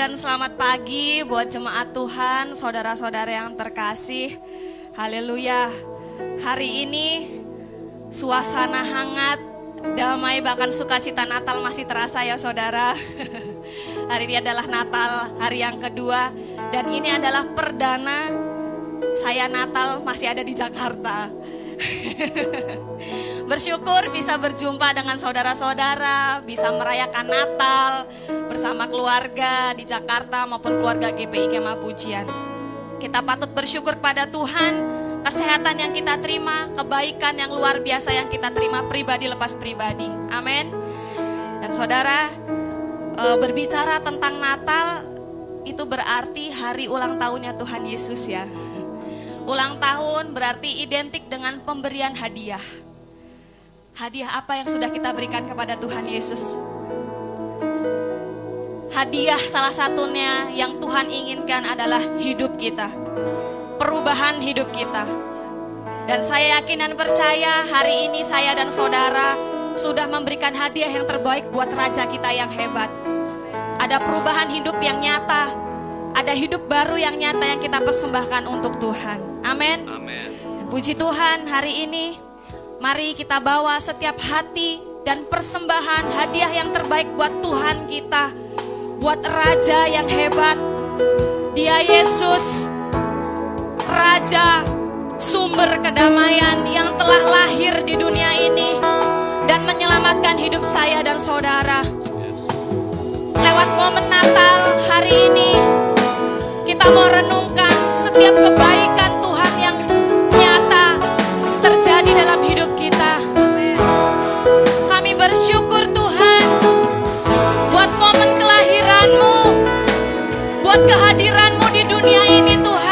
Dan selamat pagi buat jemaat Tuhan, saudara-saudara yang terkasih. Haleluya. Hari ini suasana hangat, damai bahkan sukacita Natal masih terasa ya saudara. hari ini adalah Natal, hari yang kedua dan ini adalah perdana saya Natal masih ada di Jakarta. Bersyukur bisa berjumpa dengan saudara-saudara, bisa merayakan Natal bersama keluarga di Jakarta maupun keluarga GPI Kemah Pujian. Kita patut bersyukur pada Tuhan, kesehatan yang kita terima, kebaikan yang luar biasa yang kita terima pribadi lepas pribadi. Amin. Dan saudara, e, berbicara tentang Natal itu berarti hari ulang tahunnya Tuhan Yesus ya. Ulang tahun berarti identik dengan pemberian hadiah. Hadiah apa yang sudah kita berikan kepada Tuhan Yesus? Hadiah salah satunya yang Tuhan inginkan adalah hidup kita. Perubahan hidup kita. Dan saya yakin dan percaya hari ini saya dan saudara sudah memberikan hadiah yang terbaik buat raja kita yang hebat. Ada perubahan hidup yang nyata, ada hidup baru yang nyata yang kita persembahkan untuk Tuhan. Amin. Amin. Puji Tuhan hari ini Mari kita bawa setiap hati dan persembahan hadiah yang terbaik buat Tuhan kita. Buat Raja yang hebat. Dia Yesus, Raja, sumber kedamaian yang telah lahir di dunia ini. Dan menyelamatkan hidup saya dan saudara. Lewat momen Natal hari ini, kita mau renungkan setiap kebaikan buat kehadiranmu di dunia ini Tuhan,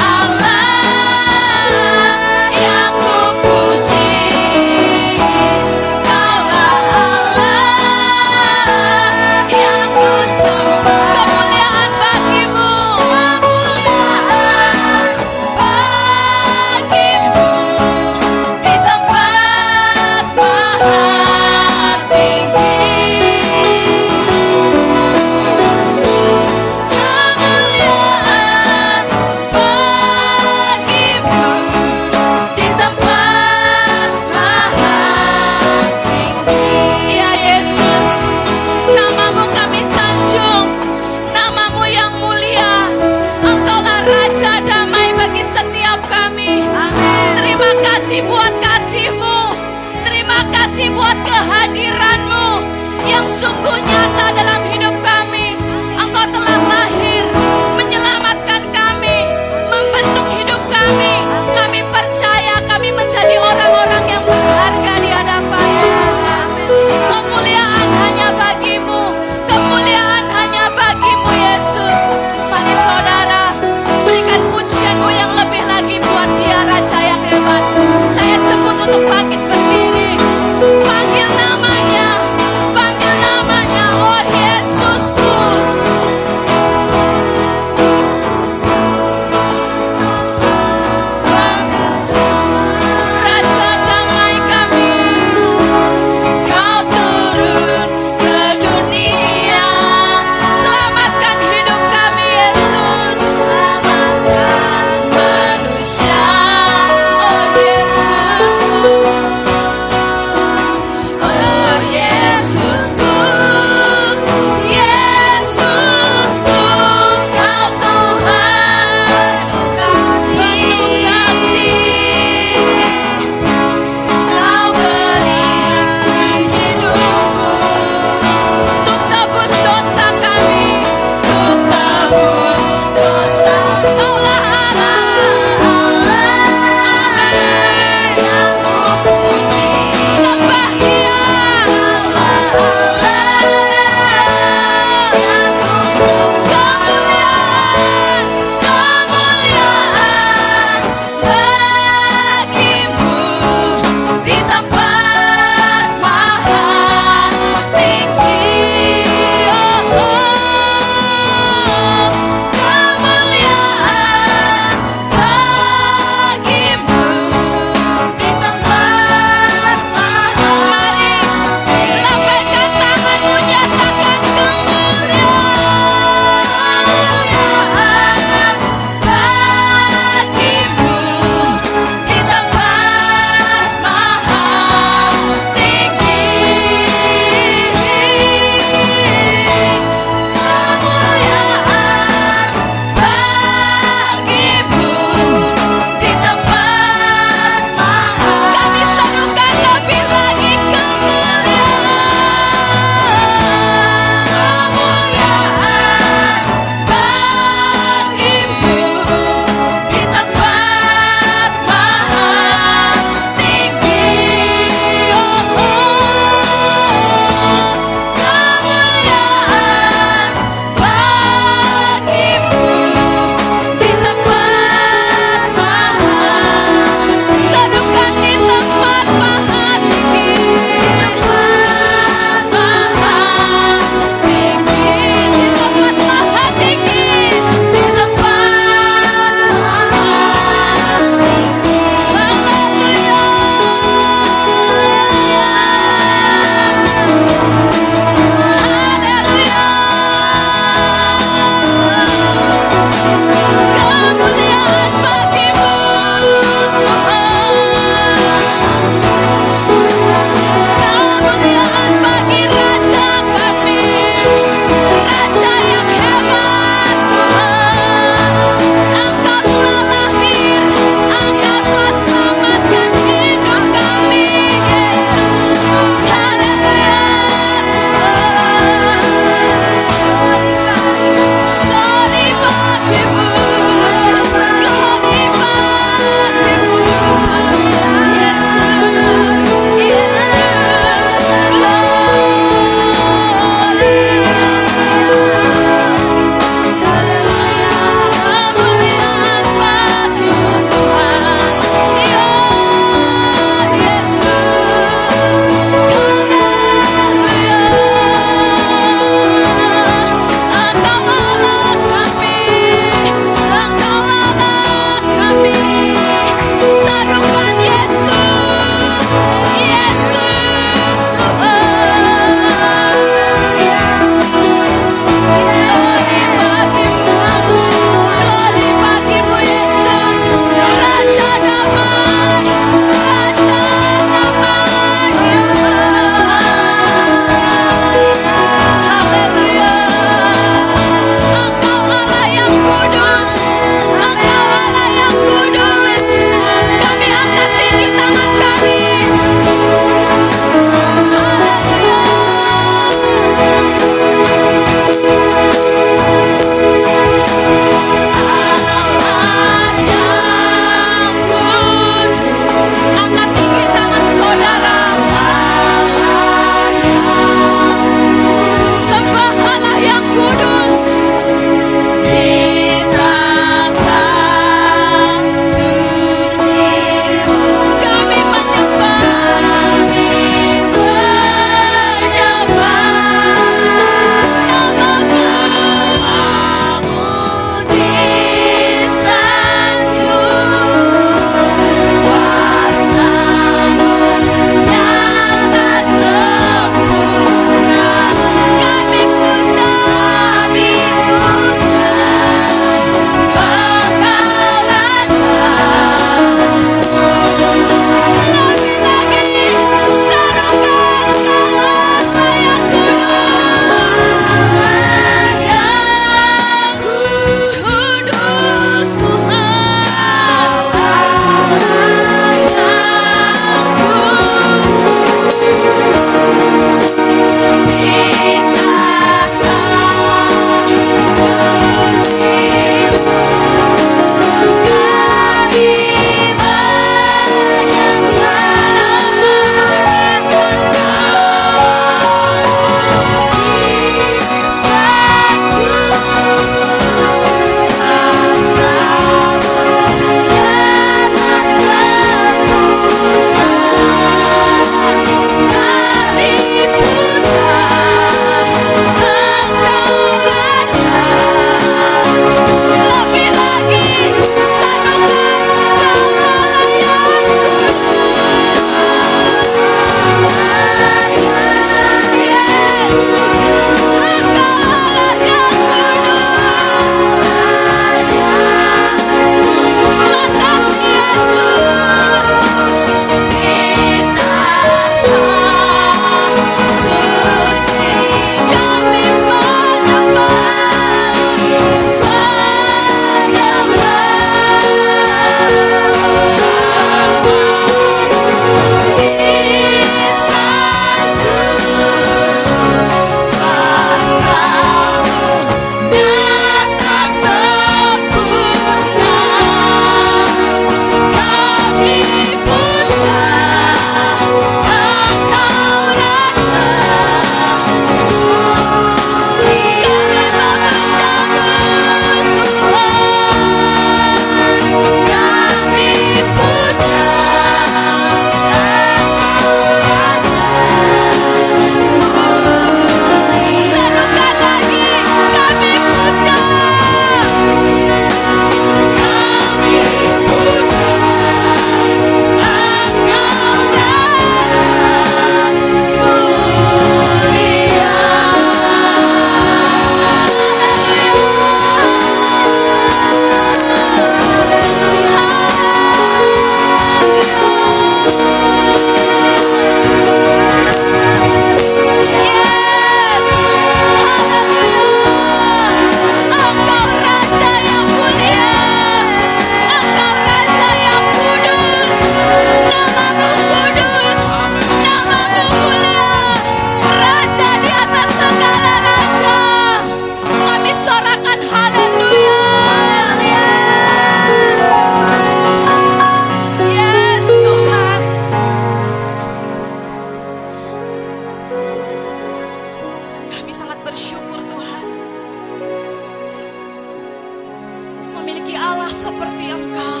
menjadi Allah seperti Engkau.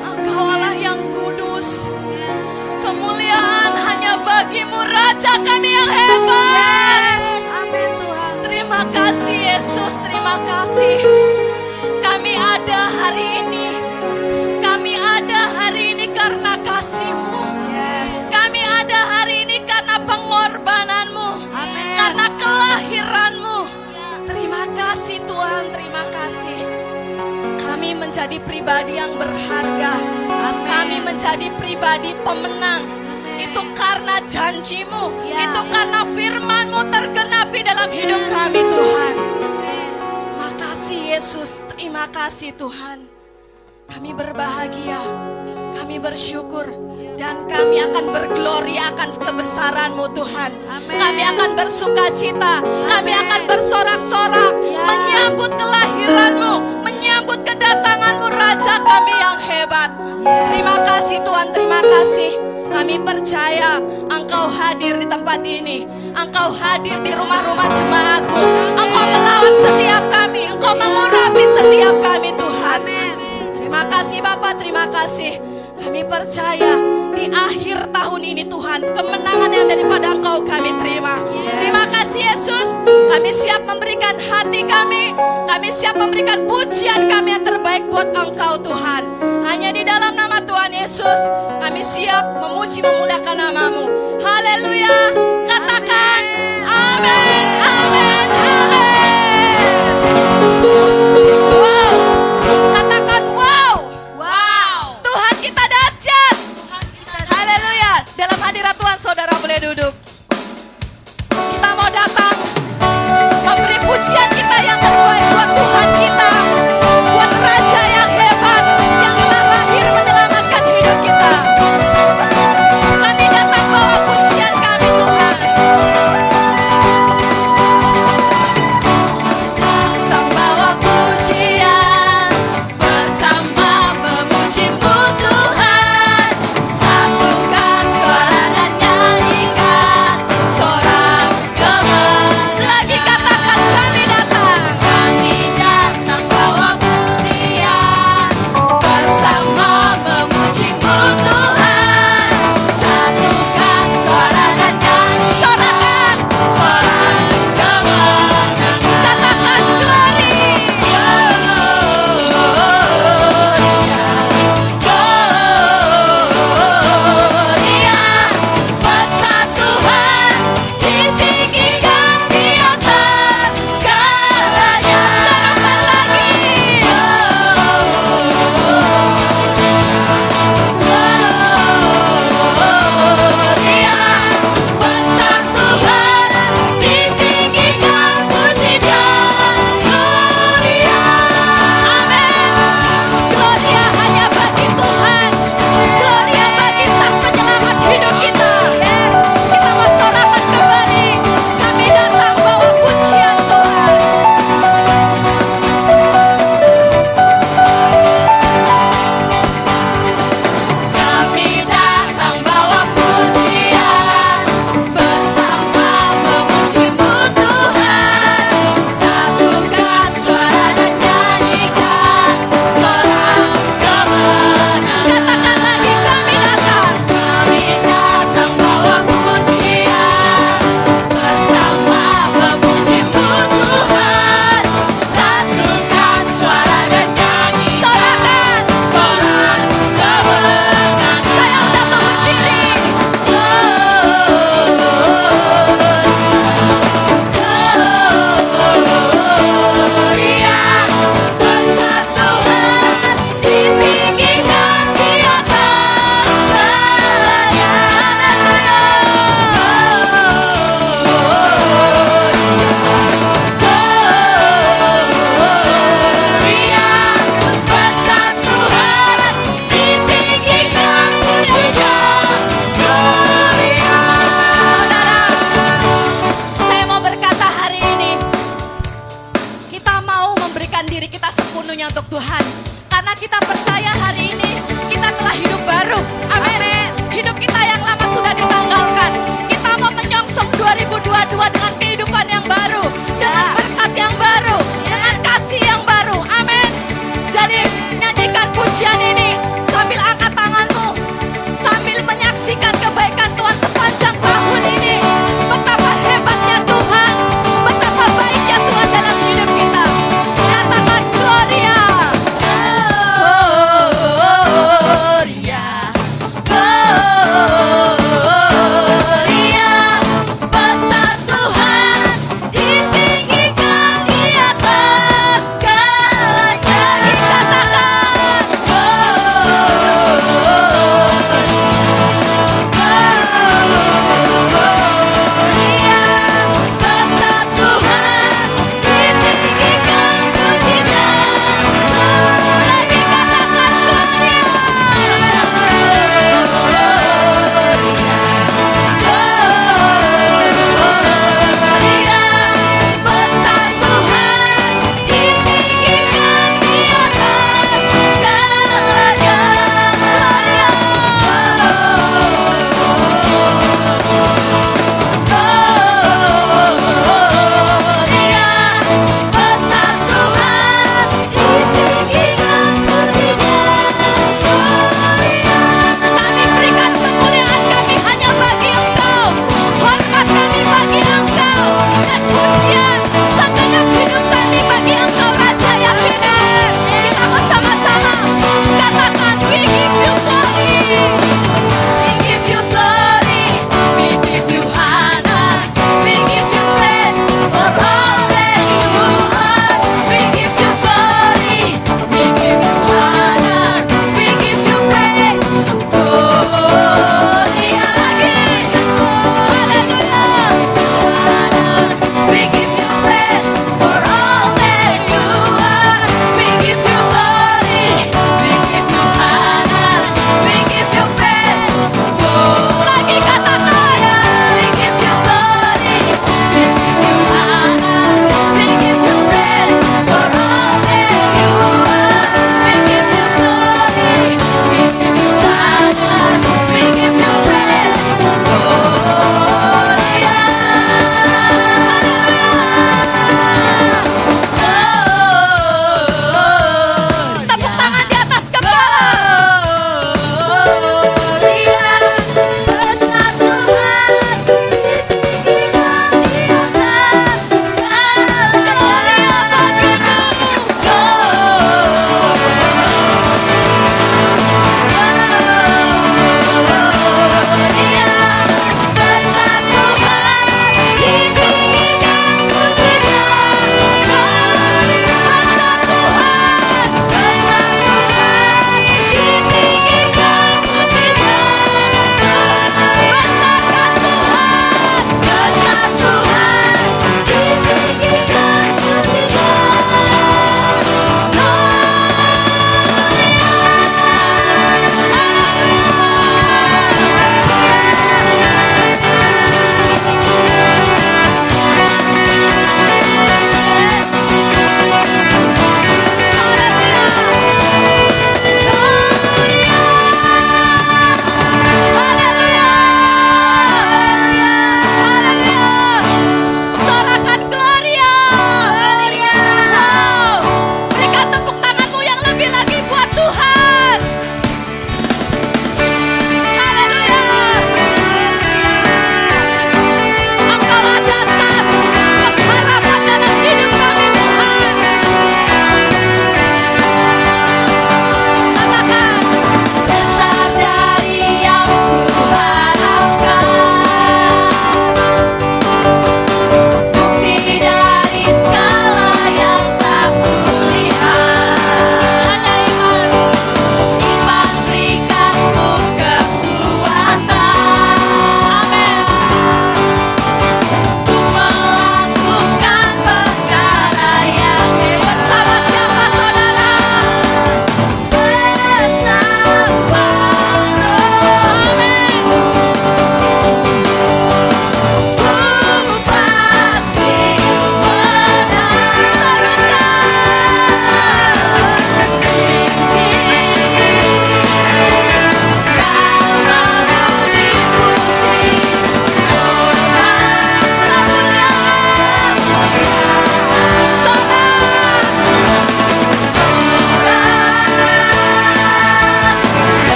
Engkau Allah yang kudus. Kemuliaan hanya bagimu Raja kami yang hebat. Amin Tuhan. Terima kasih Yesus, terima kasih. Kami ada hari ini. Kami ada hari ini karena kasihmu. Kami ada hari ini karena pengorbananmu. Amin. Karena kelahiran menjadi pribadi yang berharga. Kami menjadi pribadi pemenang. Itu karena janjimu, Ya. itu karena firmanmu tergenapi dalam hidup kami Tuhan. Makasih Yesus, terima kasih Tuhan. Kami berbahagia, kami bersyukur, dan kami akan bergloria akan kebesaran-Mu Tuhan. Amin. Kami akan bersuka cita, kami akan bersorak-sorak, Yes. menyambut kelahiran-Mu, menyambut kedatangan-Mu Raja kami yang hebat. Terima kasih Tuhan, terima kasih. Kami percaya Engkau hadir di tempat ini. Engkau hadir di rumah-rumah jemaatmu. Engkau melawat setiap kami. Engkau mengurapi setiap kami Tuhan. Terima kasih Bapak, terima kasih. Kami percaya di akhir tahun ini Tuhan, kemenangan yang daripada Engkau kami terima. Terima kasih Yesus. Kami siap memberikan hati kami. Kami siap memberikan pujian kami yang terbaik buat Engkau Tuhan. Hanya di dalam nama Tuhan Yesus, kami siap memuji memuliakan namamu. Haleluya. Katakan amin, amin, amin. Wow. Hadirat Tuhan saudara boleh duduk. Kita mau datang memberi pujian kita yang terbaik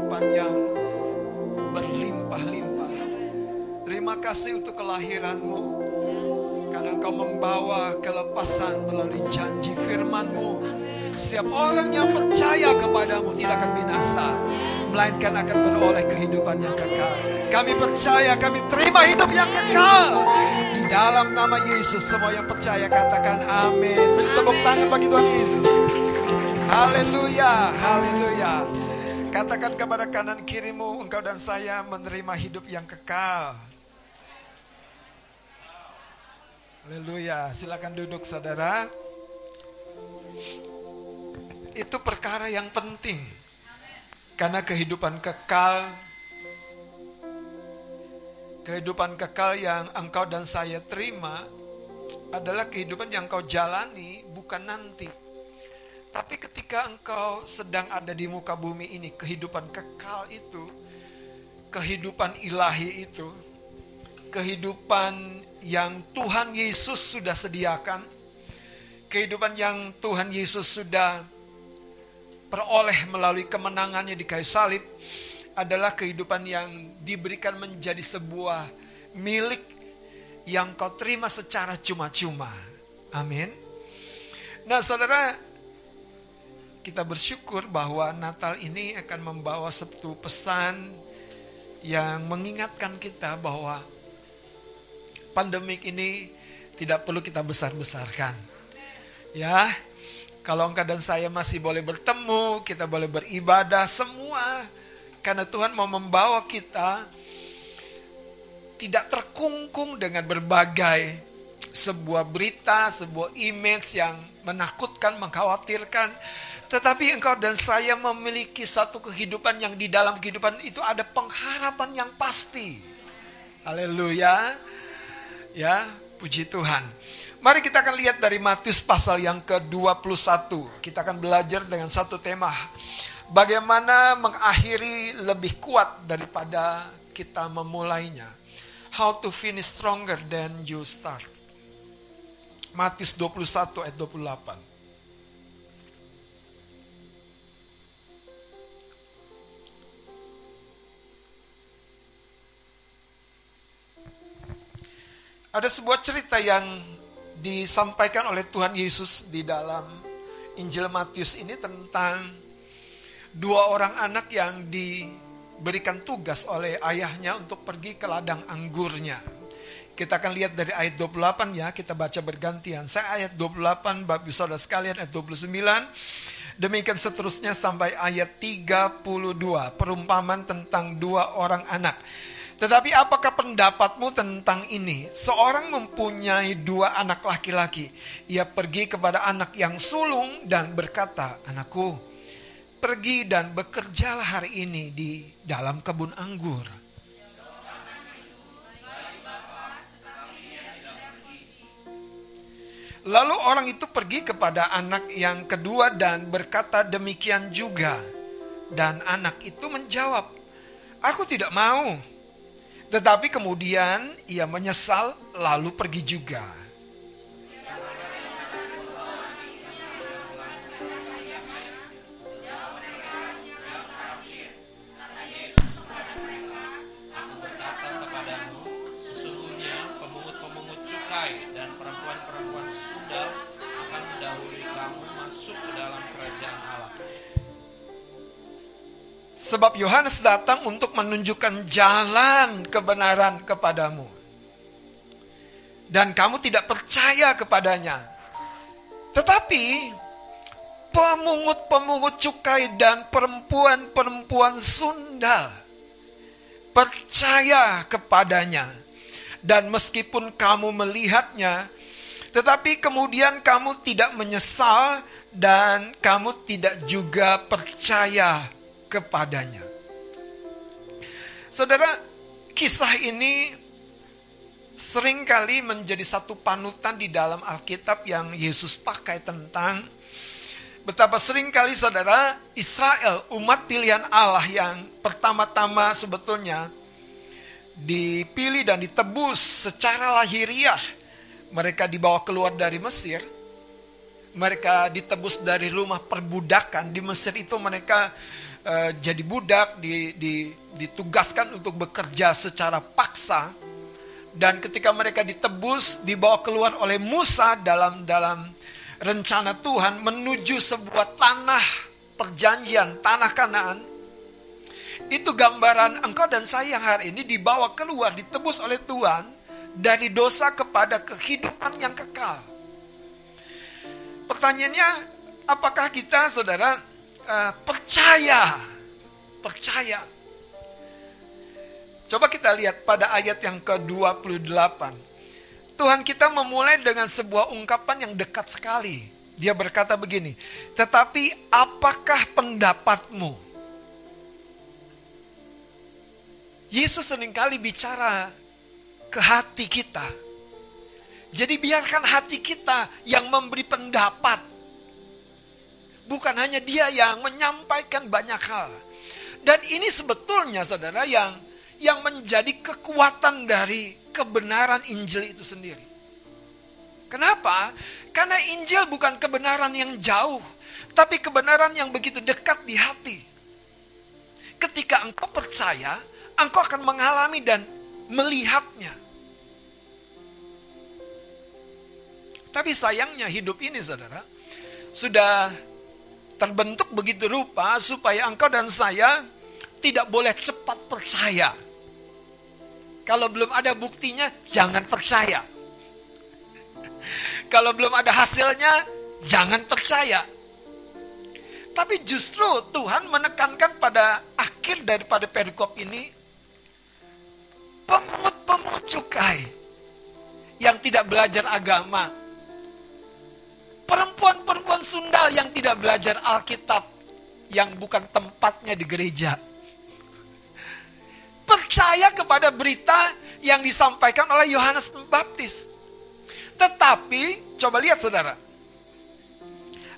kehidupan yang berlimpah-limpah. Terima kasih untuk kelahiran-Mu. Karena Engkau membawa kelepasan melalui janji firman-Mu. Setiap orang yang percaya kepadamu tidak akan binasa. Melainkan akan beroleh kehidupan yang kekal. Kami percaya, kami terima hidup yang kekal. Di dalam nama Yesus, semua yang percaya katakan amin. Beri tepuk tangan bagi Tuhan Yesus. Haleluya, haleluya. Katakan kepada kanan kirimu, engkau dan saya menerima hidup yang kekal. Haleluya, silakan duduk saudara. Itu perkara yang penting. Karena kehidupan kekal kehidupan kekal yang engkau dan saya terima adalah kehidupan yang engkau jalani bukan nanti. Tapi ketika engkau sedang ada di muka bumi ini, kehidupan kekal itu, kehidupan ilahi itu, kehidupan yang Tuhan Yesus sudah sediakan, kehidupan yang Tuhan Yesus sudah peroleh melalui kemenangannya di kayu salib adalah kehidupan yang diberikan menjadi sebuah milik yang kau terima secara cuma-cuma. Amin. Nah, saudara, kita bersyukur bahwa Natal ini akan membawa satu pesan yang mengingatkan kita bahwa pandemik ini tidak perlu kita besar-besarkan. Ya, kalau engkau dan saya masih boleh bertemu, kita boleh beribadah semua karena Tuhan mau membawa kita tidak terkungkung dengan berbagai sebuah berita, sebuah image yang menakutkan, mengkhawatirkan. Tetapi engkau dan saya memiliki satu kehidupan yang di dalam kehidupan itu ada pengharapan yang pasti. Haleluya. Ya, puji Tuhan. Mari kita akan lihat dari Matius pasal yang ke-21. Kita akan belajar dengan satu tema. Bagaimana mengakhiri lebih kuat daripada kita memulainya. How to finish stronger than you start. Matius 21 ayat 28. Ada sebuah cerita yang disampaikan oleh Tuhan Yesus di dalam Injil Matius ini tentang dua orang anak yang diberikan tugas oleh ayahnya untuk pergi ke ladang anggurnya. Kita akan lihat dari ayat 28 ya, kita baca bergantian. Saya ayat 28, Bapak Saudara sekalian ayat 29. Demikian seterusnya sampai ayat 32, perumpamaan tentang dua orang anak. Tetapi apakah pendapatmu tentang ini? Seorang mempunyai dua anak laki-laki. Ia pergi kepada anak yang sulung dan berkata, Anakku, pergi dan bekerjalah hari ini di dalam kebun anggur. Lalu orang itu pergi kepada anak yang kedua dan berkata demikian juga. Dan anak itu menjawab, Aku tidak mau. Tetapi kemudian ia menyesal lalu pergi juga. Sesungguhnya pemungut-pemungut perempuan-perempuan sundal akan mendahului kamu masuk ke dalam kerajaan Allah. Sebab Yohanes datang untuk menunjukkan jalan kebenaran kepadamu. Dan kamu tidak percaya kepadanya. Tetapi pemungut-pemungut cukai dan perempuan-perempuan sundal percaya kepadanya. Dan meskipun kamu melihatnya, tetapi kemudian kamu tidak menyesal dan kamu tidak juga percaya kepadanya. Saudara, kisah ini sering kali menjadi satu panutan di dalam Alkitab yang Yesus pakai tentang Betapa sering kali saudara Israel, umat pilihan Allah yang pertama-tama sebetulnya dipilih dan ditebus secara lahiriah. Mereka dibawa keluar dari Mesir. Mereka ditebus dari rumah perbudakan. Di Mesir itu mereka uh, jadi budak, di, di, ditugaskan untuk bekerja secara paksa. Dan ketika mereka ditebus, dibawa keluar oleh Musa dalam dalam rencana Tuhan menuju sebuah tanah perjanjian, tanah Kanaan. Itu gambaran engkau dan saya yang hari ini dibawa keluar, ditebus oleh Tuhan dari dosa kepada kehidupan yang kekal. Pertanyaannya, apakah kita saudara uh, percaya? Percaya. Coba kita lihat pada ayat yang ke-28. Tuhan kita memulai dengan sebuah ungkapan yang dekat sekali. Dia berkata begini, tetapi apakah pendapatmu? Yesus sering kali bicara ke hati kita. Jadi biarkan hati kita yang memberi pendapat. Bukan hanya dia yang menyampaikan banyak hal. Dan ini sebetulnya saudara yang yang menjadi kekuatan dari kebenaran Injil itu sendiri. Kenapa? Karena Injil bukan kebenaran yang jauh, tapi kebenaran yang begitu dekat di hati. Ketika engkau percaya, engkau akan mengalami dan melihatnya. Tapi sayangnya hidup ini saudara, sudah terbentuk begitu rupa supaya engkau dan saya tidak boleh cepat percaya kalau belum ada buktinya, jangan percaya. Kalau belum ada hasilnya, jangan percaya. Tapi justru Tuhan menekankan pada akhir daripada perikop ini, pemungut-pemungut cukai yang tidak belajar agama, perempuan-perempuan sundal yang tidak belajar Alkitab, yang bukan tempatnya di gereja percaya kepada berita yang disampaikan oleh Yohanes Pembaptis. Tetapi, coba lihat saudara.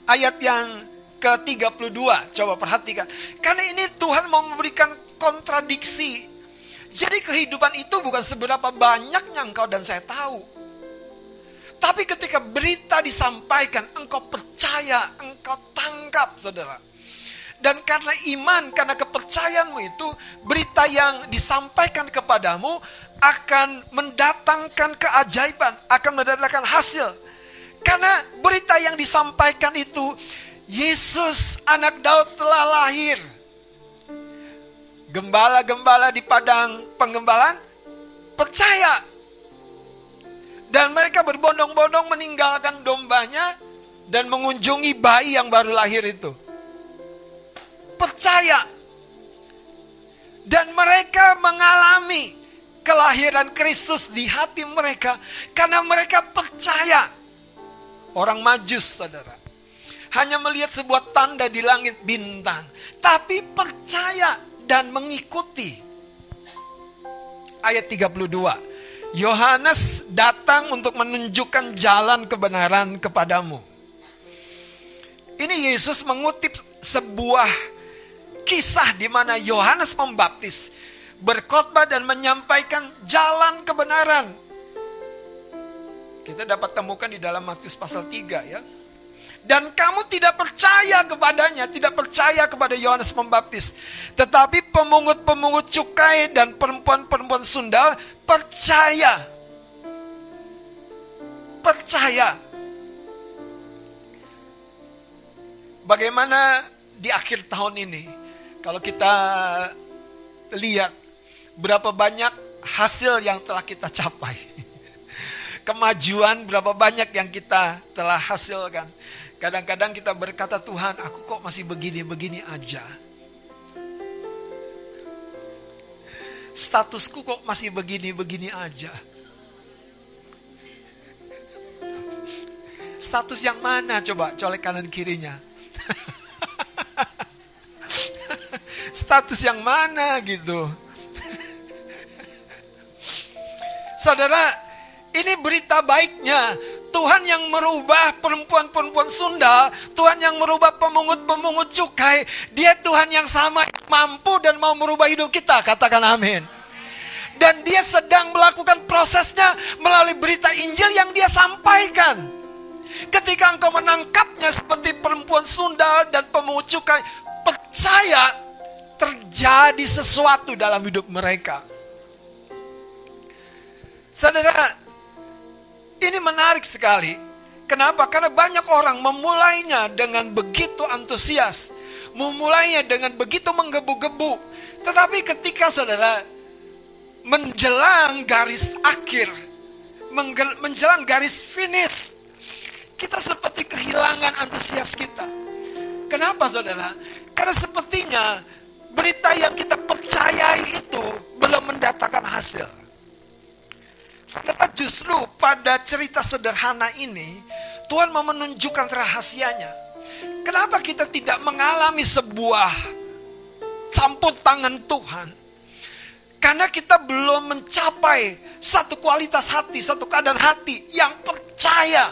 Ayat yang ke-32, coba perhatikan. Karena ini Tuhan memberikan kontradiksi. Jadi kehidupan itu bukan seberapa banyaknya engkau dan saya tahu. Tapi ketika berita disampaikan, engkau percaya, engkau tangkap saudara dan karena iman, karena kepercayaanmu itu, berita yang disampaikan kepadamu akan mendatangkan keajaiban, akan mendatangkan hasil. Karena berita yang disampaikan itu, Yesus anak Daud telah lahir. Gembala-gembala di padang penggembalaan percaya. Dan mereka berbondong-bondong meninggalkan dombanya dan mengunjungi bayi yang baru lahir itu percaya. Dan mereka mengalami kelahiran Kristus di hati mereka karena mereka percaya. Orang majus, saudara. Hanya melihat sebuah tanda di langit bintang. Tapi percaya dan mengikuti. Ayat 32. Yohanes datang untuk menunjukkan jalan kebenaran kepadamu. Ini Yesus mengutip sebuah kisah di mana Yohanes Pembaptis berkhotbah dan menyampaikan jalan kebenaran. Kita dapat temukan di dalam Matius pasal 3 ya. Dan kamu tidak percaya kepadanya, tidak percaya kepada Yohanes Pembaptis. Tetapi pemungut-pemungut cukai dan perempuan-perempuan sundal percaya. Percaya. Bagaimana di akhir tahun ini kalau kita lihat berapa banyak hasil yang telah kita capai. Kemajuan berapa banyak yang kita telah hasilkan. Kadang-kadang kita berkata, Tuhan aku kok masih begini-begini aja. Statusku kok masih begini-begini aja. Status yang mana coba colek kanan kirinya. status yang mana gitu. Saudara, ini berita baiknya. Tuhan yang merubah perempuan-perempuan Sunda, Tuhan yang merubah pemungut-pemungut cukai, dia Tuhan yang sama yang mampu dan mau merubah hidup kita, katakan amin. Dan dia sedang melakukan prosesnya melalui berita Injil yang dia sampaikan. Ketika engkau menangkapnya seperti perempuan Sunda dan pemungut cukai, percaya terjadi sesuatu dalam hidup mereka. Saudara, ini menarik sekali. Kenapa? Karena banyak orang memulainya dengan begitu antusias. Memulainya dengan begitu menggebu-gebu. Tetapi ketika saudara menjelang garis akhir, menjelang garis finish, kita seperti kehilangan antusias kita. Kenapa saudara? Karena sepertinya berita yang kita percayai itu belum mendatangkan hasil. Saudara justru pada cerita sederhana ini Tuhan mau menunjukkan rahasianya. Kenapa kita tidak mengalami sebuah campur tangan Tuhan? Karena kita belum mencapai satu kualitas hati, satu keadaan hati yang percaya.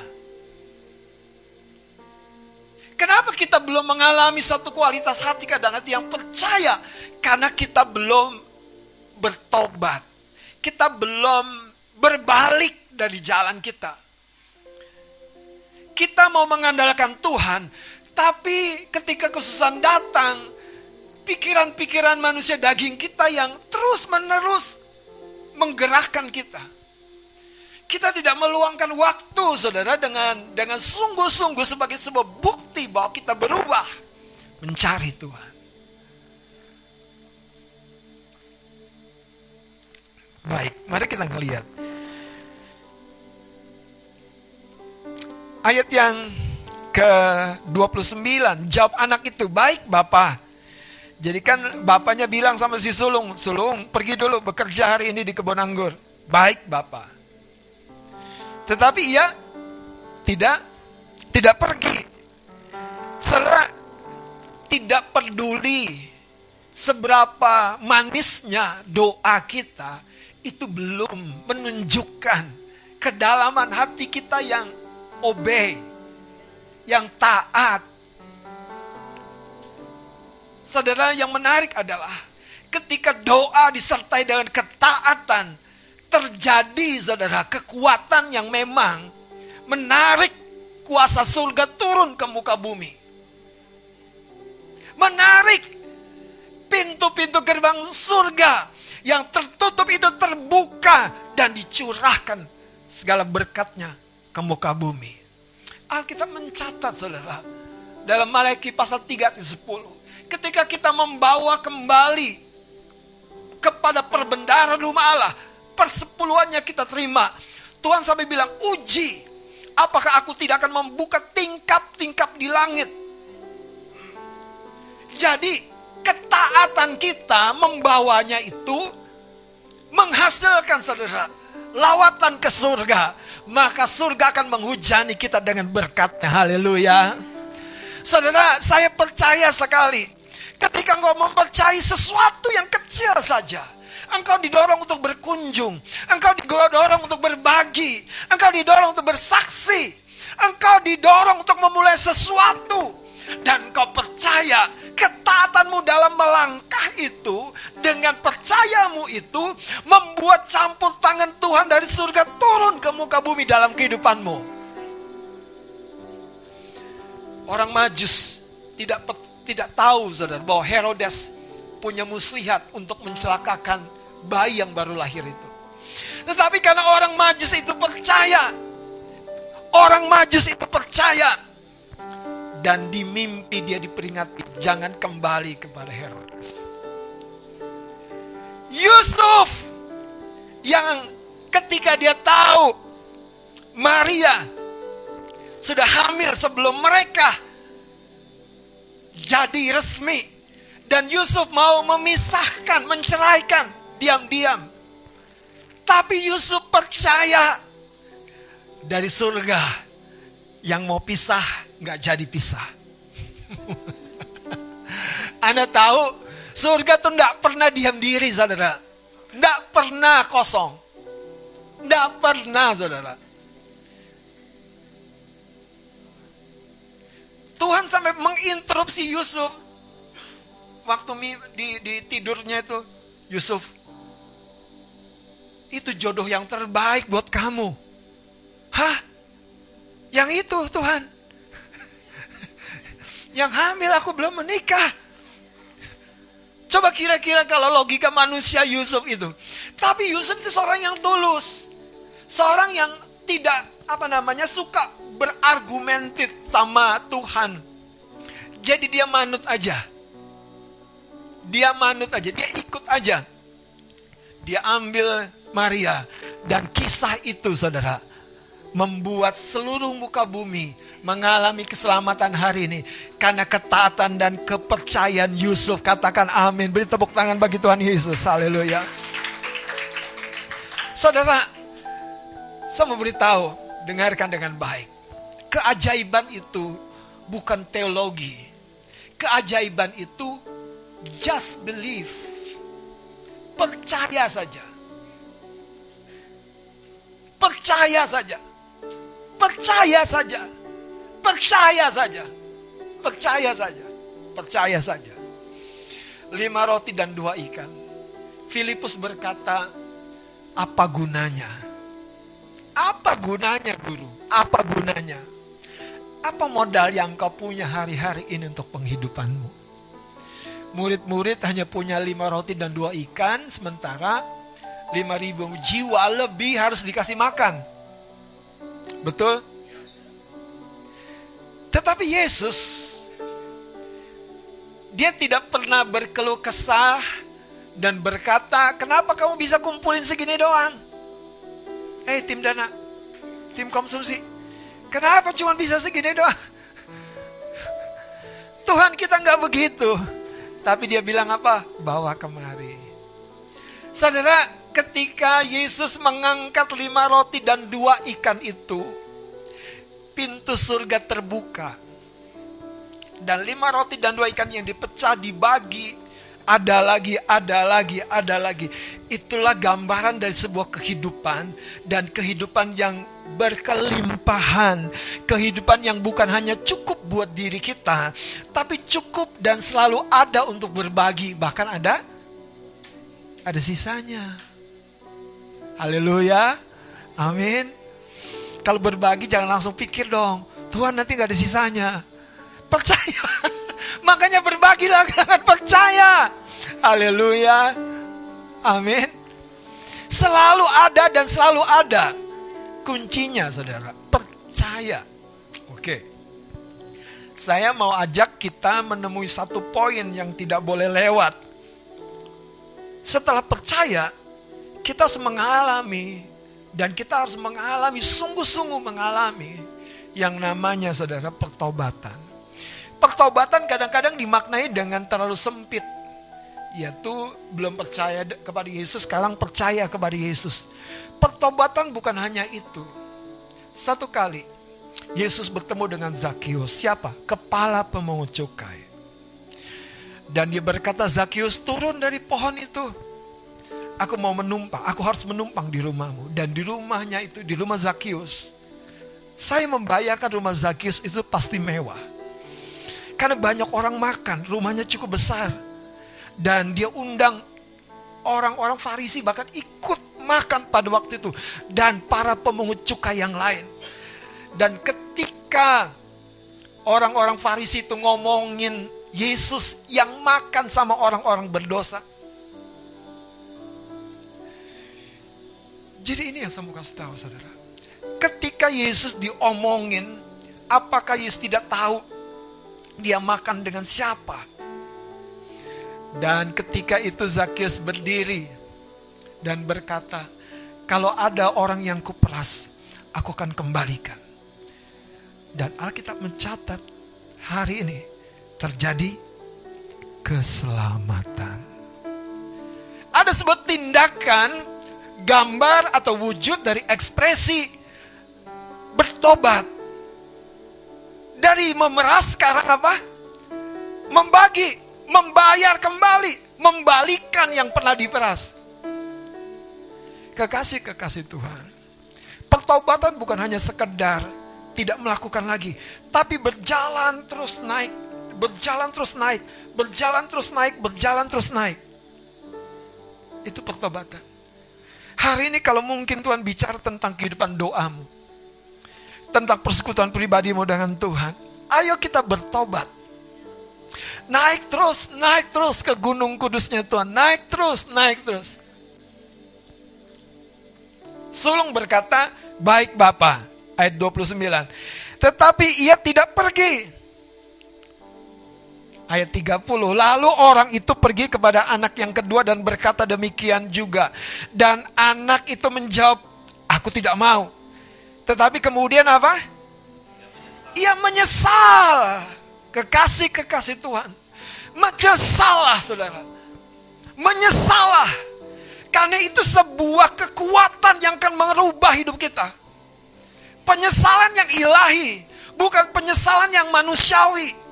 Kenapa kita belum mengalami satu kualitas hati, keadaan hati yang percaya? Karena kita belum bertobat. Kita belum berbalik dari jalan kita. Kita mau mengandalkan Tuhan, tapi ketika kesusahan datang, pikiran-pikiran manusia daging kita yang terus-menerus menggerakkan kita. Kita tidak meluangkan waktu, saudara, dengan dengan sungguh-sungguh sebagai sebuah bukti bahwa kita berubah mencari Tuhan. Baik, mari kita melihat ayat yang ke-29. Jawab anak itu, baik Bapak. Jadi kan bapaknya bilang sama si sulung, sulung pergi dulu bekerja hari ini di kebun anggur. Baik Bapak. Tetapi ia tidak tidak pergi. Setelah tidak peduli seberapa manisnya doa kita, itu belum menunjukkan kedalaman hati kita yang obey, yang taat. Saudara, yang menarik adalah ketika doa disertai dengan ketaatan, terjadi saudara kekuatan yang memang menarik kuasa surga turun ke muka bumi. Menarik pintu-pintu gerbang surga yang tertutup itu terbuka dan dicurahkan segala berkatnya ke muka bumi. Alkitab mencatat saudara. Dalam Malaki pasal 3 10. Ketika kita membawa kembali kepada perbendaharaan rumah Allah. Persepuluhannya kita terima. Tuhan sampai bilang uji. Apakah aku tidak akan membuka tingkap-tingkap di langit. Jadi ketaatan kita membawanya itu menghasilkan saudara lawatan ke surga, maka surga akan menghujani kita dengan berkatnya. Haleluya. Saudara, saya percaya sekali ketika engkau mempercayai sesuatu yang kecil saja, engkau didorong untuk berkunjung, engkau didorong untuk berbagi, engkau didorong untuk bersaksi, engkau didorong untuk memulai sesuatu, dan kau percaya ketaatanmu dalam melangkah itu dengan percayamu itu membuat campur tangan Tuhan dari surga turun ke muka bumi dalam kehidupanmu. Orang Majus tidak tidak tahu saudara bahwa Herodes punya muslihat untuk mencelakakan bayi yang baru lahir itu. Tetapi karena orang Majus itu percaya, orang Majus itu percaya dan di mimpi dia diperingati, jangan kembali kepada Herodes. Yusuf yang ketika dia tahu Maria sudah hamil sebelum mereka jadi resmi dan Yusuf mau memisahkan, menceraikan diam-diam. Tapi Yusuf percaya dari surga yang mau pisah nggak jadi pisah. Anda tahu surga tuh nggak pernah diam diri saudara. Nggak pernah kosong. Nggak pernah saudara. Tuhan sampai menginterupsi Yusuf. Waktu di, di tidurnya itu, Yusuf, itu jodoh yang terbaik buat kamu. Hah? Yang itu Tuhan. Yang hamil aku belum menikah. Coba kira-kira kalau logika manusia Yusuf itu. Tapi Yusuf itu seorang yang tulus. Seorang yang tidak apa namanya suka berargumentit sama Tuhan. Jadi dia manut aja. Dia manut aja, dia ikut aja. Dia ambil Maria dan kisah itu Saudara membuat seluruh muka bumi mengalami keselamatan hari ini karena ketaatan dan kepercayaan Yusuf. Katakan amin. Beri tepuk tangan bagi Tuhan Yesus. Haleluya. Saudara, saya mau beritahu, dengarkan dengan baik. Keajaiban itu bukan teologi. Keajaiban itu just believe. Percaya saja. Percaya saja. Percaya saja. Percaya saja. Percaya saja. Percaya saja. Lima roti dan dua ikan. Filipus berkata, apa gunanya? Apa gunanya guru? Apa gunanya? Apa modal yang kau punya hari-hari ini untuk penghidupanmu? Murid-murid hanya punya lima roti dan dua ikan, sementara lima ribu jiwa lebih harus dikasih makan. Betul? Tetapi Yesus dia tidak pernah berkeluh kesah dan berkata, "Kenapa kamu bisa kumpulin segini doang?" Eh, hey, tim dana, tim konsumsi, kenapa cuma bisa segini doang? Tuhan kita nggak begitu. Tapi dia bilang apa? Bawa kemari. Saudara, ketika Yesus mengangkat lima roti dan dua ikan itu, pintu surga terbuka. Dan lima roti dan dua ikan yang dipecah dibagi. Ada lagi, ada lagi, ada lagi. Itulah gambaran dari sebuah kehidupan. Dan kehidupan yang berkelimpahan. Kehidupan yang bukan hanya cukup buat diri kita. Tapi cukup dan selalu ada untuk berbagi. Bahkan ada ada sisanya. Haleluya. Amin. Kalau berbagi jangan langsung pikir dong. Tuhan nanti gak ada sisanya. Percaya. Makanya berbagilah dengan percaya. Haleluya. Amin. Selalu ada dan selalu ada. Kuncinya saudara. Percaya. Oke. Saya mau ajak kita menemui satu poin yang tidak boleh lewat. Setelah percaya, kita harus mengalami dan kita harus mengalami, sungguh-sungguh mengalami yang namanya saudara pertobatan. Pertobatan kadang-kadang dimaknai dengan terlalu sempit. Yaitu belum percaya kepada Yesus, sekarang percaya kepada Yesus. Pertobatan bukan hanya itu. Satu kali Yesus bertemu dengan Zakius. Siapa? Kepala pemungut cukai. Dan dia berkata, Zakius turun dari pohon itu aku mau menumpang, aku harus menumpang di rumahmu. Dan di rumahnya itu, di rumah Zakius. Saya membayangkan rumah Zakius itu pasti mewah. Karena banyak orang makan, rumahnya cukup besar. Dan dia undang orang-orang Farisi bahkan ikut makan pada waktu itu. Dan para pemungut cukai yang lain. Dan ketika orang-orang Farisi itu ngomongin Yesus yang makan sama orang-orang berdosa. Jadi ini yang saya mau kasih tahu saudara. Ketika Yesus diomongin, apakah Yesus tidak tahu dia makan dengan siapa? Dan ketika itu Zakius berdiri dan berkata, kalau ada orang yang kuperas, aku akan kembalikan. Dan Alkitab mencatat hari ini terjadi keselamatan. Ada sebuah tindakan gambar atau wujud dari ekspresi bertobat. Dari memeras sekarang apa? Membagi, membayar kembali, membalikan yang pernah diperas. Kekasih-kekasih Tuhan. Pertobatan bukan hanya sekedar tidak melakukan lagi, tapi berjalan terus naik, berjalan terus naik, berjalan terus naik, berjalan terus naik. Itu pertobatan. Hari ini kalau mungkin Tuhan bicara tentang kehidupan doamu, tentang persekutuan pribadimu dengan Tuhan, ayo kita bertobat. Naik terus, naik terus ke gunung kudusnya Tuhan. Naik terus, naik terus. Sulung berkata, baik Bapa. Ayat 29. Tetapi ia tidak pergi. Ayat 30. Lalu orang itu pergi kepada anak yang kedua dan berkata demikian juga. Dan anak itu menjawab, aku tidak mau. Tetapi kemudian apa? Ia menyesal. Kekasih-kekasih Tuhan. Menyesalah saudara. Menyesalah. Karena itu sebuah kekuatan yang akan merubah hidup kita. Penyesalan yang ilahi. Bukan penyesalan yang manusiawi.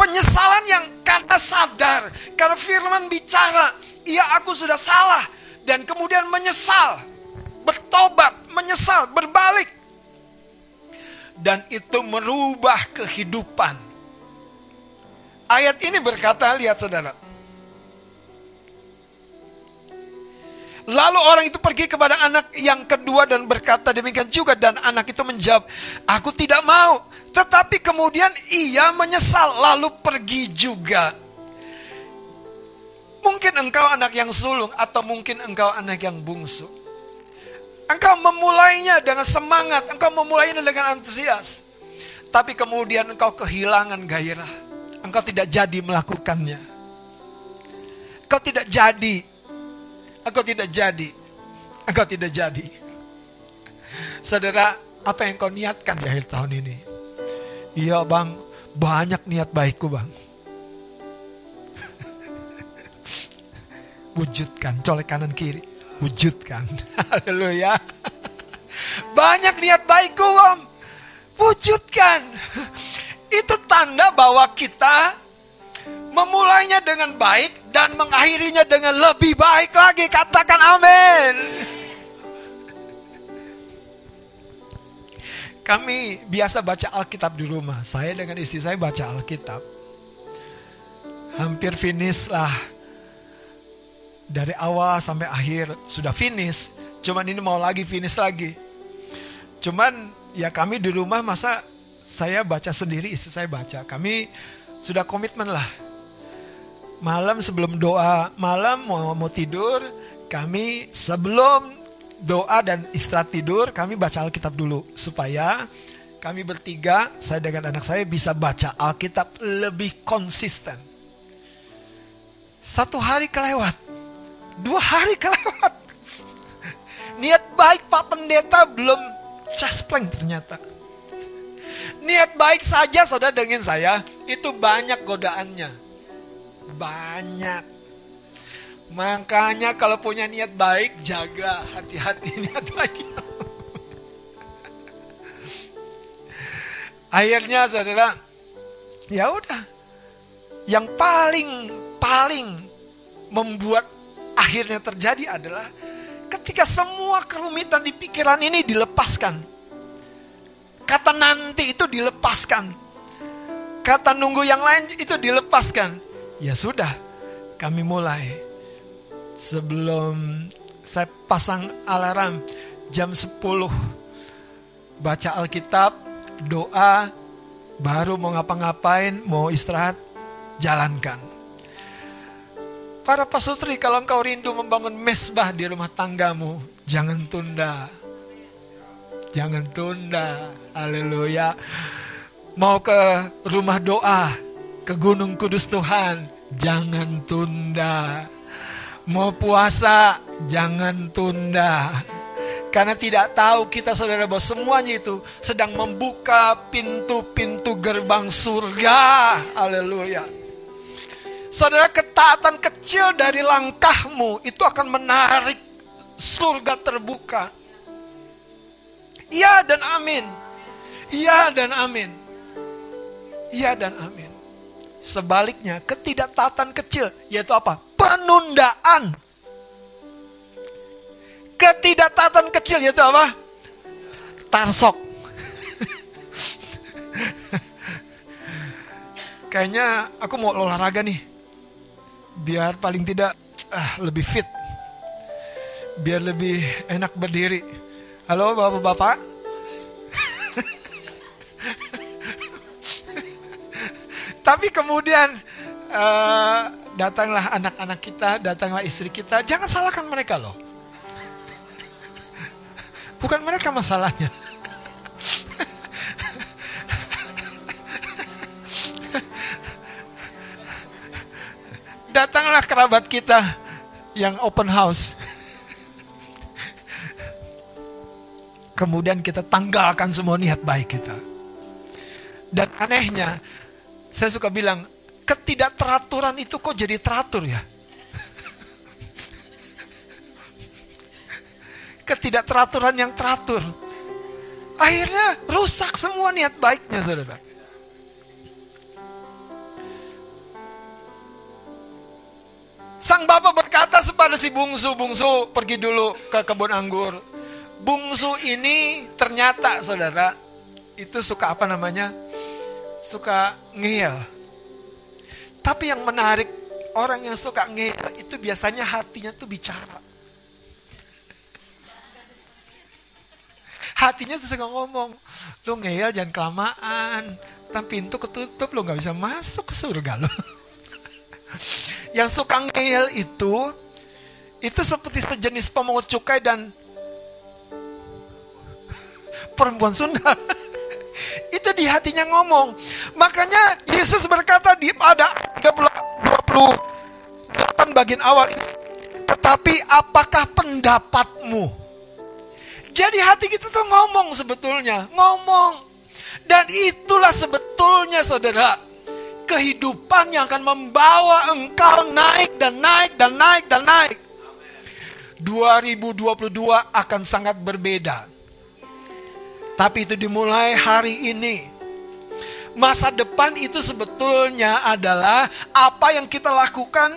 Penyesalan yang karena sadar. Karena firman bicara. Iya aku sudah salah. Dan kemudian menyesal. Bertobat. Menyesal. Berbalik. Dan itu merubah kehidupan. Ayat ini berkata, lihat saudara. Lalu orang itu pergi kepada anak yang kedua dan berkata demikian juga. Dan anak itu menjawab, aku tidak mau. Tetapi kemudian ia menyesal lalu pergi juga. Mungkin engkau anak yang sulung atau mungkin engkau anak yang bungsu. Engkau memulainya dengan semangat, engkau memulainya dengan antusias. Tapi kemudian engkau kehilangan gairah. Engkau tidak jadi melakukannya. Engkau tidak jadi Engkau tidak jadi. Engkau tidak jadi. Saudara, apa yang kau niatkan di akhir tahun ini? Iya bang, banyak niat baikku bang. Wujudkan, colek kanan kiri. Wujudkan. Haleluya. Banyak niat baikku bang. Wujudkan. Itu tanda bahwa kita memulainya dengan baik dan mengakhirinya dengan lebih baik lagi. Katakan amin. Kami biasa baca Alkitab di rumah. Saya dengan istri saya baca Alkitab. Hampir finish lah. Dari awal sampai akhir sudah finish. Cuman ini mau lagi finish lagi. Cuman ya kami di rumah masa saya baca sendiri, istri saya baca. Kami sudah komitmen lah malam sebelum doa malam mau mau tidur kami sebelum doa dan istirahat tidur kami baca Alkitab dulu supaya kami bertiga saya dengan anak saya bisa baca Alkitab lebih konsisten. Satu hari kelewat, dua hari kelewat. Niat baik Pak Pendeta belum caspleng ternyata. Niat baik saja saudara dengan saya itu banyak godaannya banyak. Makanya kalau punya niat baik, jaga hati-hati niat baik. Akhirnya saudara, ya udah. Yang paling paling membuat akhirnya terjadi adalah ketika semua kerumitan di pikiran ini dilepaskan. Kata nanti itu dilepaskan. Kata nunggu yang lain itu dilepaskan Ya sudah, kami mulai. Sebelum saya pasang alarm jam 10 baca Alkitab, doa, baru mau ngapa-ngapain, mau istirahat, jalankan. Para pasutri, kalau engkau rindu membangun mesbah di rumah tanggamu, jangan tunda. Jangan tunda. Haleluya. Mau ke rumah doa, ke Gunung Kudus Tuhan, jangan tunda. Mau puasa, jangan tunda. Karena tidak tahu kita saudara bahwa semuanya itu sedang membuka pintu-pintu gerbang surga. Haleluya. Saudara ketaatan kecil dari langkahmu itu akan menarik surga terbuka. Iya dan amin. Iya dan amin. Iya dan amin. Sebaliknya, ketidaktaatan kecil, yaitu apa? Penundaan. Ketidaktaatan kecil, yaitu apa? Tarsok. Kayaknya aku mau olahraga nih. Biar paling tidak ah, lebih fit. Biar lebih enak berdiri. Halo bapak-bapak. Tapi kemudian eh, datanglah anak-anak kita, datanglah istri kita. Jangan salahkan mereka loh. Bukan mereka masalahnya. Datanglah kerabat kita yang open house. Kemudian kita tanggalkan semua niat baik kita. Dan anehnya, saya suka bilang, ketidakteraturan itu kok jadi teratur ya? Ketidakteraturan yang teratur. Akhirnya rusak semua niat baiknya, saudara. Sang bapak berkata kepada si bungsu, bungsu pergi dulu ke kebun anggur. Bungsu ini ternyata saudara, itu suka apa namanya? Suka ngeyel. Tapi yang menarik, orang yang suka ngeyel itu biasanya hatinya tuh bicara. Hatinya tuh suka ngomong, lu ngeyel jangan kelamaan, tapi pintu ketutup lu gak bisa masuk ke surga lo. yang suka ngeyel itu itu seperti sejenis pemungut cukai dan perempuan Sunda. itu di hatinya ngomong. Makanya Yesus berkata di pada 28 bagian awal ini, tetapi apakah pendapatmu? Jadi hati kita tuh ngomong sebetulnya, ngomong. Dan itulah sebetulnya saudara, kehidupan yang akan membawa engkau naik dan naik dan naik dan naik. 2022 akan sangat berbeda. Tapi itu dimulai hari ini. Masa depan itu sebetulnya adalah apa yang kita lakukan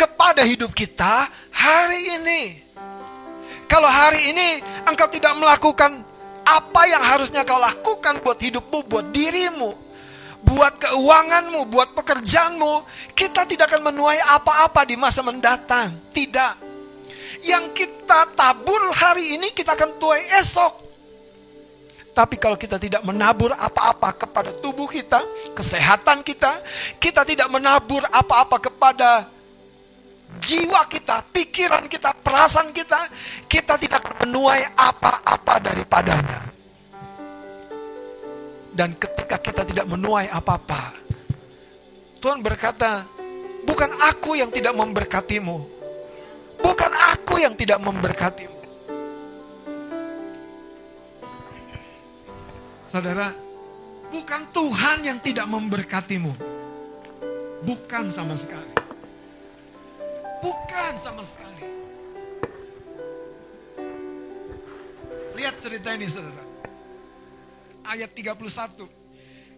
kepada hidup kita hari ini. Kalau hari ini engkau tidak melakukan apa yang harusnya kau lakukan buat hidupmu, buat dirimu, buat keuanganmu, buat pekerjaanmu, kita tidak akan menuai apa-apa di masa mendatang. Tidak. Yang kita tabur hari ini kita akan tuai esok. Tapi kalau kita tidak menabur apa-apa kepada tubuh kita, kesehatan kita, kita tidak menabur apa-apa kepada jiwa kita, pikiran kita, perasaan kita, kita tidak menuai apa-apa daripadanya. Dan ketika kita tidak menuai apa-apa, Tuhan berkata, bukan aku yang tidak memberkatimu. Bukan aku yang tidak memberkatimu. Saudara, bukan Tuhan yang tidak memberkatimu. Bukan sama sekali. Bukan sama sekali. Lihat cerita ini saudara ayat 31.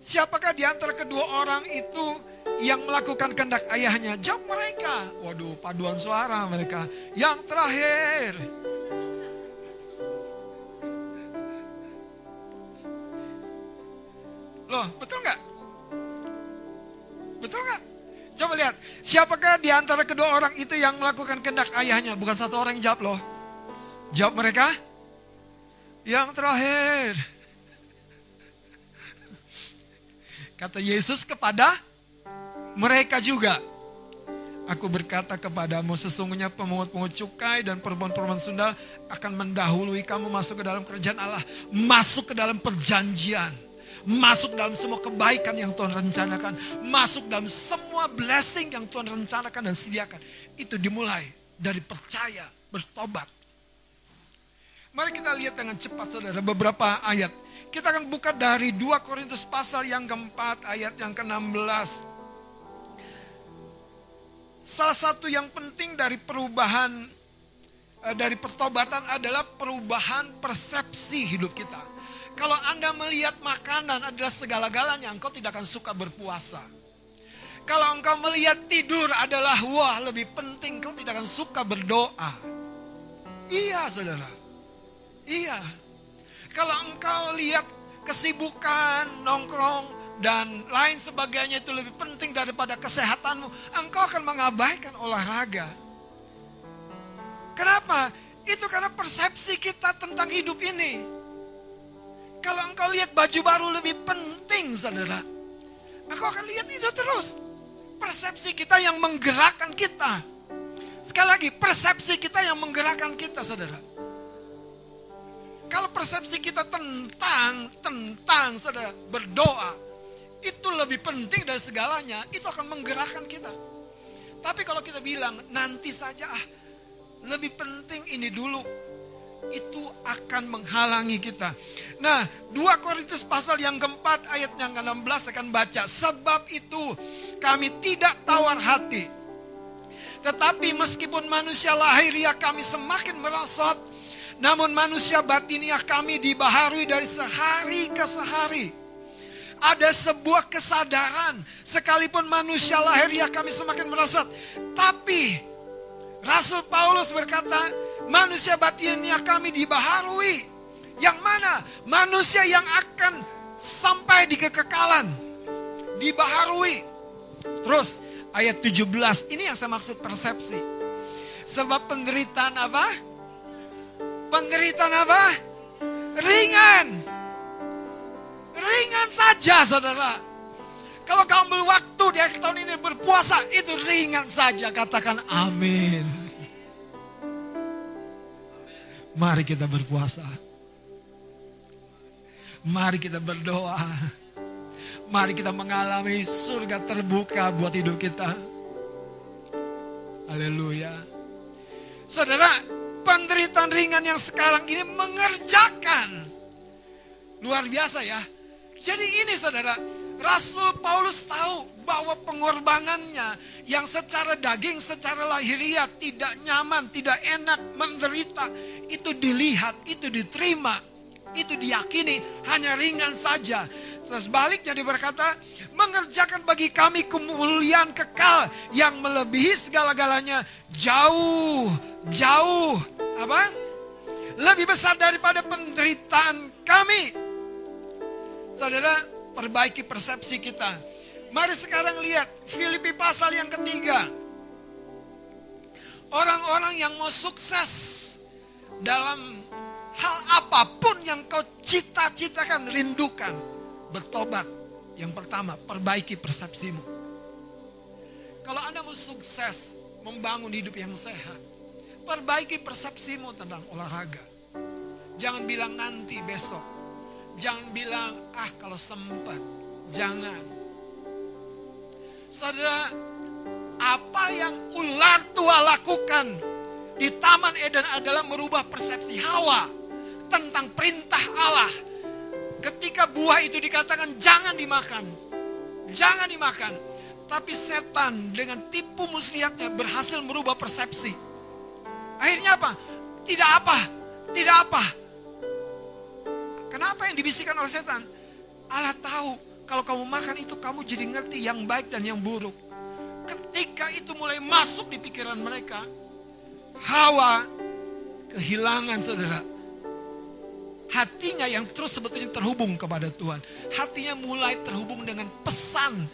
Siapakah di antara kedua orang itu yang melakukan kehendak ayahnya? Jawab mereka. Waduh, paduan suara mereka. Yang terakhir. Loh, betul nggak? Betul nggak? Coba lihat, siapakah di antara kedua orang itu yang melakukan kehendak ayahnya? Bukan satu orang yang jawab loh. Jawab mereka. Yang terakhir. Kata Yesus kepada mereka juga. Aku berkata kepadamu sesungguhnya pemungut-pemungut cukai dan perempuan-perempuan sundal akan mendahului kamu masuk ke dalam kerajaan Allah. Masuk ke dalam perjanjian. Masuk dalam semua kebaikan yang Tuhan rencanakan. Masuk dalam semua blessing yang Tuhan rencanakan dan sediakan. Itu dimulai dari percaya, bertobat. Mari kita lihat dengan cepat saudara beberapa ayat kita akan buka dari 2 Korintus pasal yang keempat ayat yang ke-16. Salah satu yang penting dari perubahan eh, dari pertobatan adalah perubahan persepsi hidup kita. Kalau Anda melihat makanan adalah segala-galanya, engkau tidak akan suka berpuasa. Kalau engkau melihat tidur adalah wah lebih penting, engkau tidak akan suka berdoa. Iya saudara. Iya. Kalau engkau lihat kesibukan, nongkrong, dan lain sebagainya itu lebih penting daripada kesehatanmu, engkau akan mengabaikan olahraga. Kenapa? Itu karena persepsi kita tentang hidup ini. Kalau engkau lihat baju baru lebih penting, saudara. Engkau akan lihat itu terus. Persepsi kita yang menggerakkan kita. Sekali lagi, persepsi kita yang menggerakkan kita, saudara. Kalau persepsi kita tentang, tentang, saudara, berdoa, itu lebih penting dari segalanya, itu akan menggerakkan kita. Tapi kalau kita bilang, nanti saja ah, lebih penting ini dulu. Itu akan menghalangi kita. Nah, 2 Korintus pasal yang keempat ayat yang ke-16 akan baca. Sebab itu kami tidak tawar hati. Tetapi meskipun manusia lahiriah kami semakin merosot. Namun manusia batiniah kami dibaharui dari sehari ke sehari ada sebuah kesadaran sekalipun manusia lahiriah kami semakin merosot tapi Rasul Paulus berkata, manusia batinnya kami dibaharui. Yang mana? Manusia yang akan sampai di kekekalan. Dibaharui. Terus ayat 17, ini yang saya maksud persepsi. Sebab penderitaan apa? Penderitaan apa? Ringan. Ringan saja saudara. Kalau kamu waktu di akhir tahun ini berpuasa, itu ringan saja. Katakan amin. Mari kita berpuasa. Mari kita berdoa. Mari kita mengalami surga terbuka buat hidup kita. Haleluya. Saudara, penderitaan ringan yang sekarang ini mengerjakan. Luar biasa ya. Jadi ini saudara, Rasul Paulus tahu bahwa pengorbanannya yang secara daging, secara lahiriah tidak nyaman, tidak enak, menderita, itu dilihat, itu diterima, itu diyakini hanya ringan saja. Sebaliknya dia berkata, mengerjakan bagi kami kemuliaan kekal yang melebihi segala-galanya jauh, jauh, apa? Lebih besar daripada penderitaan kami. Saudara, perbaiki persepsi kita. Mari sekarang lihat Filipi pasal yang ketiga. Orang-orang yang mau sukses dalam hal apa pun yang kau cita-citakan, rindukan, bertobat. Yang pertama, perbaiki persepsimu. Kalau Anda mau sukses membangun hidup yang sehat, perbaiki persepsimu tentang olahraga. Jangan bilang nanti besok, Jangan bilang, ah kalau sempat. Jangan. Saudara, apa yang ular tua lakukan di Taman Eden adalah merubah persepsi Hawa tentang perintah Allah. Ketika buah itu dikatakan jangan dimakan. Jangan dimakan. Tapi setan dengan tipu muslihatnya berhasil merubah persepsi. Akhirnya apa? Tidak apa. Tidak apa Kenapa yang dibisikkan oleh setan? Allah tahu kalau kamu makan itu kamu jadi ngerti yang baik dan yang buruk. Ketika itu mulai masuk di pikiran mereka, Hawa kehilangan saudara. Hatinya yang terus sebetulnya terhubung kepada Tuhan. Hatinya mulai terhubung dengan pesan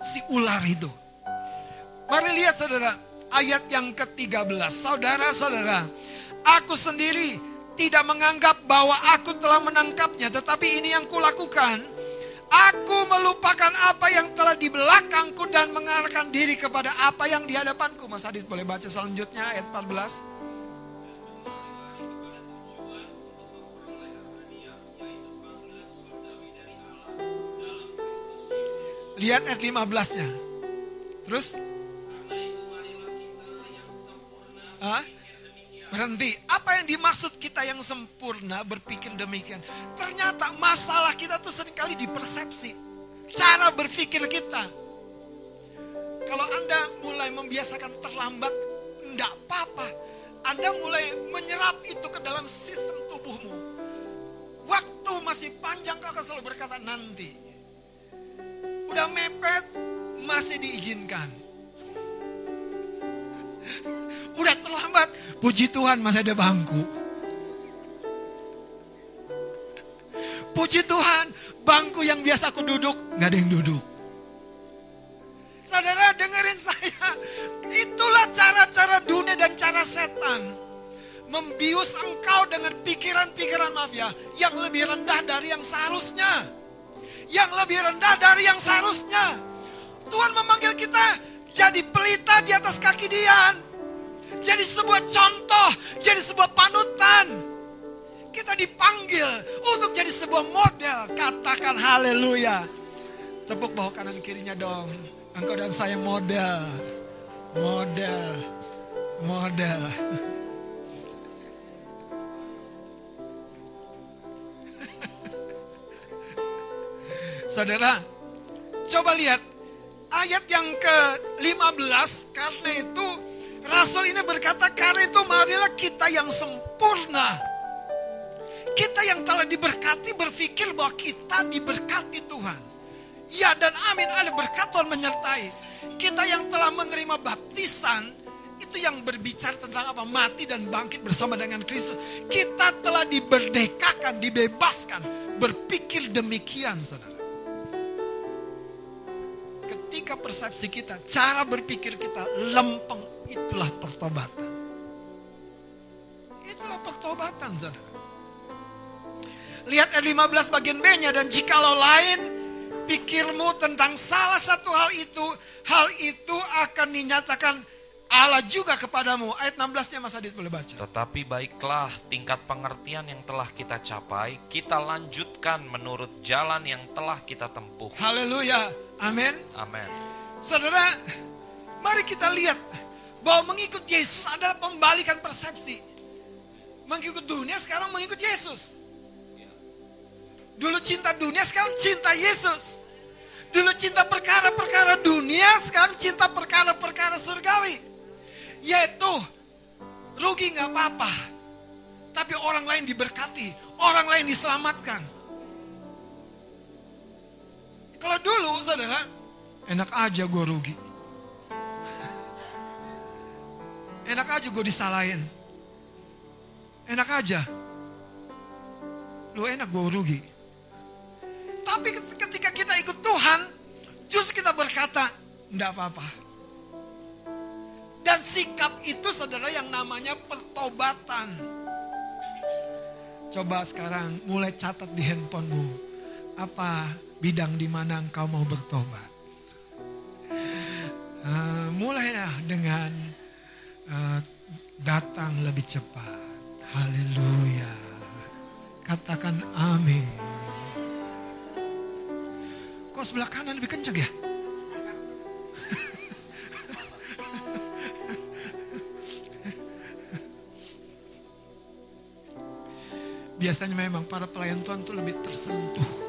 si ular itu. Mari lihat saudara, ayat yang ke-13. Saudara-saudara, aku sendiri tidak menganggap bahwa aku telah menangkapnya, tetapi ini yang kulakukan. Aku melupakan apa yang telah di belakangku dan mengarahkan diri kepada apa yang di hadapanku. Mas Adit boleh baca selanjutnya ayat 14. Lihat ayat 15-nya. Terus? Hah? Berhenti. Apa yang dimaksud kita yang sempurna berpikir demikian? Ternyata masalah kita tuh sering kali di persepsi. Cara berpikir kita. Kalau Anda mulai membiasakan terlambat, enggak apa-apa. Anda mulai menyerap itu ke dalam sistem tubuhmu. Waktu masih panjang kau akan selalu berkata nanti. Udah mepet, masih diizinkan Udah terlambat. Puji Tuhan masih ada bangku. Puji Tuhan, bangku yang biasa aku duduk, nggak ada yang duduk. Saudara dengerin saya, itulah cara-cara dunia dan cara setan. Membius engkau dengan pikiran-pikiran mafia yang lebih rendah dari yang seharusnya. Yang lebih rendah dari yang seharusnya. Tuhan memanggil kita jadi pelita di atas kaki Dian. Jadi sebuah contoh, jadi sebuah panutan. Kita dipanggil untuk jadi sebuah model. Katakan haleluya. Tepuk bawah kanan kirinya dong. Engkau dan saya model. Model. Model. Saudara, coba lihat ayat yang ke-15 karena itu Rasul ini berkata karena itu marilah kita yang sempurna. Kita yang telah diberkati berpikir bahwa kita diberkati Tuhan. Ya dan amin ada berkat Tuhan menyertai. Kita yang telah menerima baptisan itu yang berbicara tentang apa? Mati dan bangkit bersama dengan Kristus. Kita telah diberdekakan, dibebaskan. Berpikir demikian saudara. Ketika persepsi kita, cara berpikir kita lempeng, itulah pertobatan. Itulah pertobatan saudara. Lihat ayat 15 bagian B-nya dan jikalau lain pikirmu tentang salah satu hal itu, hal itu akan dinyatakan Allah juga kepadamu. Ayat 16-nya Mas Adit boleh baca. Tetapi baiklah tingkat pengertian yang telah kita capai, kita lanjutkan menurut jalan yang telah kita tempuh. Haleluya. Amin. Amin. Saudara, mari kita lihat bahwa mengikut Yesus adalah pembalikan persepsi. Mengikut dunia sekarang mengikut Yesus. Dulu cinta dunia, sekarang cinta Yesus. Dulu cinta perkara-perkara dunia, sekarang cinta perkara-perkara surgawi. Yaitu, rugi nggak apa-apa. Tapi orang lain diberkati, orang lain diselamatkan. Kalau dulu, saudara, enak aja gue rugi. Enak aja gue disalahin. Enak aja. Lu enak gue rugi. Tapi ketika kita ikut Tuhan, justru kita berkata, enggak apa-apa. Dan sikap itu saudara yang namanya pertobatan. Coba sekarang mulai catat di handphonemu. Apa bidang di mana engkau mau bertobat. Uh, mulailah dengan uh, datang lebih cepat. Haleluya. Katakan amin. Kok sebelah kanan lebih kencang ya? Biasanya memang para pelayan Tuhan itu lebih tersentuh.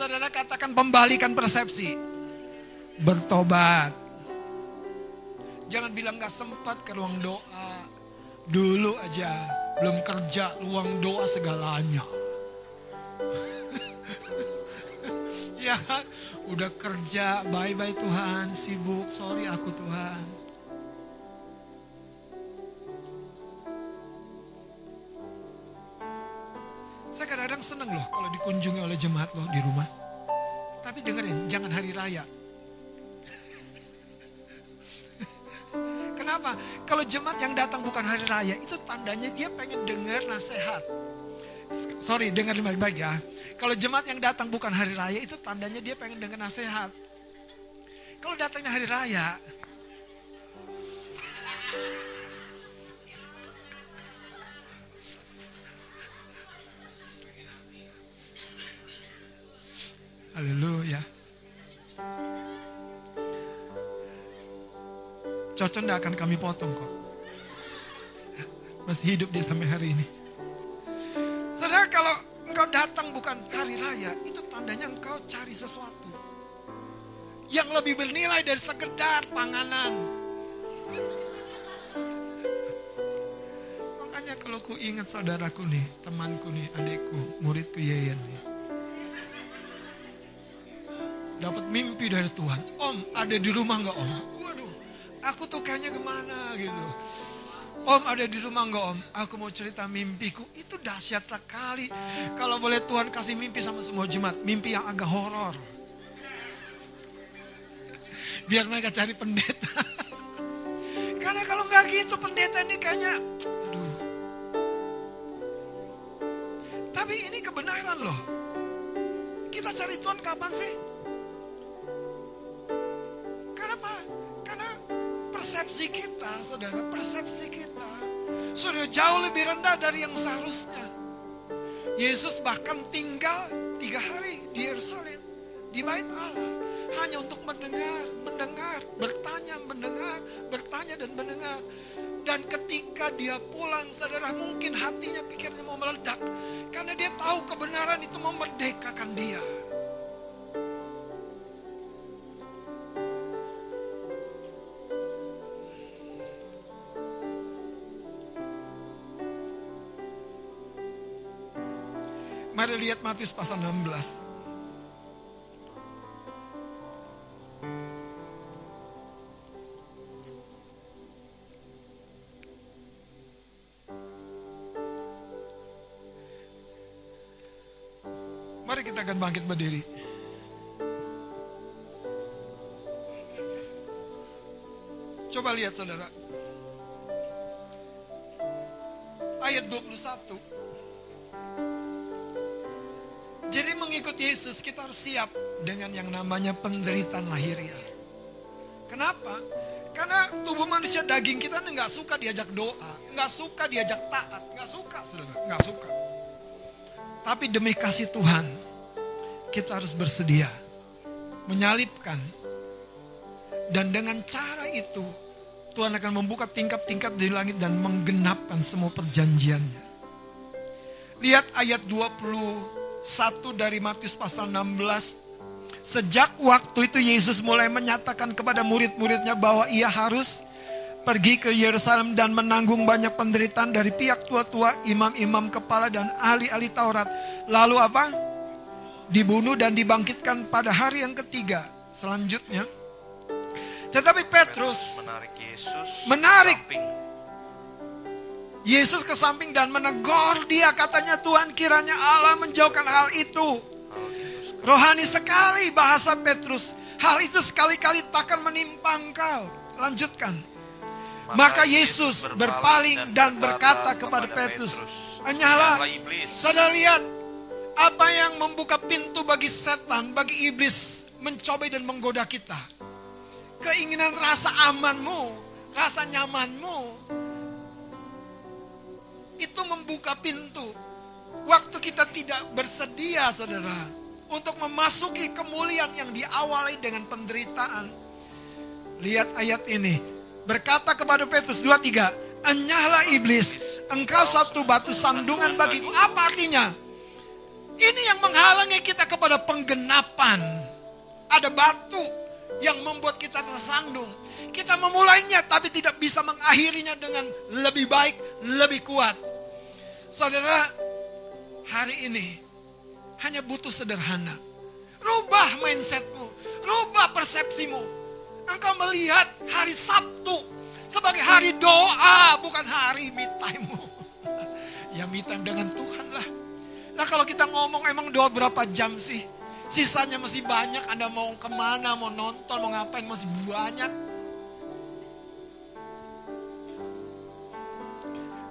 Saudara katakan pembalikan persepsi. Bertobat. Jangan bilang gak sempat ke ruang doa. Dulu aja belum kerja ruang doa segalanya. ya kan? Udah kerja, bye-bye Tuhan, sibuk, sorry aku Tuhan. Saya kadang-kadang seneng loh kalau dikunjungi oleh jemaat loh di rumah. Tapi dengerin, jangan hari raya. Kenapa? Kalau jemaat yang datang bukan hari raya, itu tandanya dia pengen dengar nasihat. Sorry, dengar baik-baik ya. Kalau jemaat yang datang bukan hari raya, itu tandanya dia pengen dengar nasihat. Kalau datangnya hari raya, Haleluya. Cocok tidak akan kami potong kok. Masih hidup dia sampai hari ini. Saudara kalau engkau datang bukan hari raya, itu tandanya engkau cari sesuatu. Yang lebih bernilai dari sekedar panganan. Makanya kalau ku ingat saudaraku nih, temanku nih, adikku, muridku Yeyen nih. Dapat mimpi dari Tuhan. Om, ada di rumah nggak om? Waduh, aku tuh kayaknya ke mana gitu. Om ada di rumah nggak om? Aku mau cerita mimpiku. Itu dahsyat sekali. Kalau boleh Tuhan kasih mimpi sama semua jemaat. Mimpi yang agak horor. Biar mereka cari pendeta. Karena kalau nggak gitu pendeta ini kayaknya, aduh. Tapi ini kebenaran loh. Kita cari Tuhan kapan sih? Persepsi kita, saudara, persepsi kita sudah jauh lebih rendah dari yang seharusnya. Yesus bahkan tinggal tiga hari di Yerusalem, di bait Allah, hanya untuk mendengar, mendengar, bertanya, mendengar, bertanya dan mendengar. Dan ketika dia pulang, saudara mungkin hatinya pikirnya mau meledak. Karena dia tahu kebenaran itu memerdekakan dia. Lihat Matius pasal 16. Mari kita akan bangkit berdiri. Coba lihat saudara. Ayat 21. Jadi mengikut Yesus kita harus siap dengan yang namanya penderitaan lahiriah. Kenapa? Karena tubuh manusia daging kita nggak suka diajak doa, nggak suka diajak taat, nggak suka, saudara, nggak suka. Tapi demi kasih Tuhan, kita harus bersedia menyalipkan. Dan dengan cara itu, Tuhan akan membuka tingkap-tingkap di langit dan menggenapkan semua perjanjiannya. Lihat ayat 21 dari Matius pasal 16. Sejak waktu itu Yesus mulai menyatakan kepada murid-muridnya bahwa ia harus pergi ke Yerusalem dan menanggung banyak penderitaan dari pihak tua-tua, imam-imam kepala dan ahli-ahli Taurat. Lalu apa? Dibunuh dan dibangkitkan pada hari yang ketiga. Selanjutnya, tetapi Petrus menarik Yesus Menarik. Yesus ke samping dan menegur dia katanya Tuhan kiranya Allah menjauhkan hal itu. Rohani sekali bahasa Petrus. Hal itu sekali-kali takkan menimpa engkau. Lanjutkan. Maka Yesus berpaling dan berkata kepada Petrus, Enyahlah, saudara lihat apa yang membuka pintu bagi setan, bagi iblis mencoba dan menggoda kita. Keinginan rasa amanmu, rasa nyamanmu, itu membuka pintu. Waktu kita tidak bersedia, saudara, untuk memasuki kemuliaan yang diawali dengan penderitaan. Lihat ayat ini. Berkata kepada Petrus 23, Enyahlah iblis, engkau satu batu sandungan bagiku. Apa artinya? Ini yang menghalangi kita kepada penggenapan. Ada batu yang membuat kita tersandung. Kita memulainya tapi tidak bisa mengakhirinya dengan lebih baik, lebih kuat. Saudara, hari ini hanya butuh sederhana. Rubah mindsetmu, rubah persepsimu. Engkau melihat hari Sabtu sebagai hari doa, bukan hari me time-mu. Ya me time dengan Tuhan lah. Nah kalau kita ngomong emang doa berapa jam sih? Sisanya masih banyak, Anda mau ke mana, mau nonton, mau ngapain, masih banyak.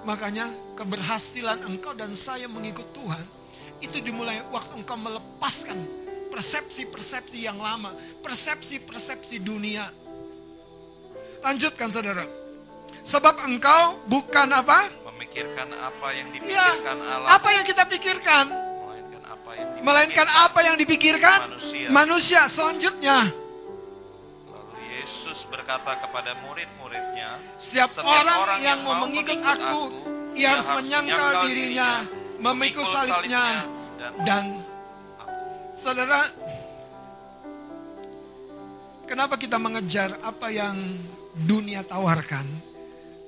Makanya keberhasilan engkau dan saya mengikut Tuhan itu dimulai waktu engkau melepaskan persepsi-persepsi yang lama, persepsi-persepsi dunia. Lanjutkan saudara. Sebab engkau bukan apa? Memikirkan apa yang Ya, dipikirkan Allah, apa yang kita pikirkan? melainkan apa yang dipikirkan Melainkan apa yang dipikirkan manusia. manusia. Selanjutnya, berkata kepada murid-muridnya, setiap, Setiap orang, orang yang yang mau mengikut aku, ia harus menyangkal dirinya, memikul salibnya, dan saudara, kenapa kita mengejar apa yang dunia tawarkan?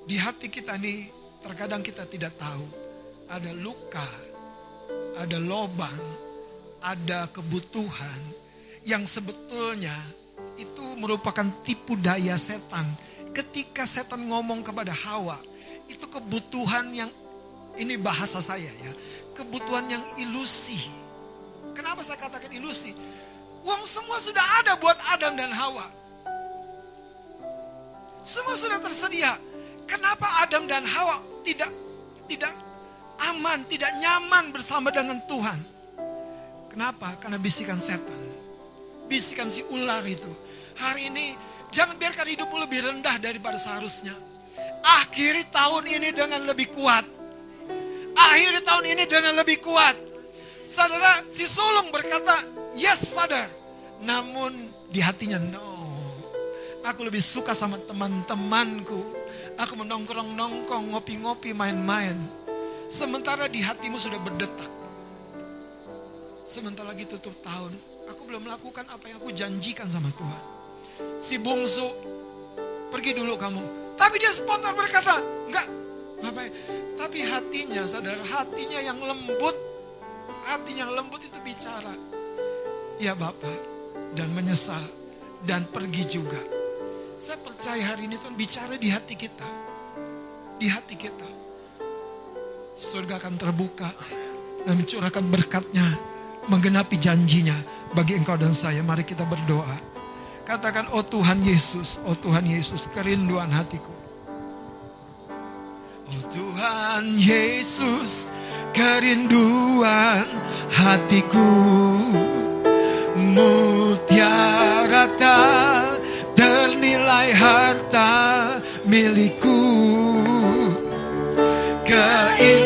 Di hati kita ini terkadang kita tidak tahu ada luka, ada lobang, ada kebutuhan yang sebetulnya itu merupakan tipu daya setan. Ketika setan ngomong kepada Hawa, itu kebutuhan yang ini bahasa saya ya, kebutuhan yang ilusi. Kenapa saya katakan ilusi? Uang semua sudah ada buat Adam dan Hawa. Semua sudah tersedia. Kenapa Adam dan Hawa tidak tidak aman, tidak nyaman bersama dengan Tuhan? Kenapa? Karena bisikan setan. Bisikan si ular itu. Hari ini jangan biarkan hidupmu lebih rendah daripada seharusnya. Akhiri tahun ini dengan lebih kuat. Akhiri tahun ini dengan lebih kuat. Saudara, si sulung berkata, yes father. Namun di hatinya, no. Aku lebih suka sama teman-temanku. Aku menongkrong-nongkrong, ngopi-ngopi, main-main. Sementara di hatimu sudah berdetak. Sebentar lagi tutup tahun. Aku belum melakukan apa yang aku janjikan sama Tuhan. Si bungsu, pergi dulu kamu. Tapi dia spontan berkata, enggak, ngapain. Tapi hatinya, saudara, hatinya yang lembut. Hatinya yang lembut itu bicara. Ya Bapak, dan menyesal. Dan pergi juga. Saya percaya hari ini Tuhan bicara di hati kita. Di hati kita. Surga akan terbuka. Dan mencurahkan berkatnya. Menggenapi janjinya bagi engkau dan saya. Mari kita berdoa. Katakan, oh Tuhan Yesus, oh Tuhan Yesus, kerinduan hatiku. Oh Tuhan Yesus, kerinduan hatiku. Mutiara tak ternilai harta milikku. Keindahanmu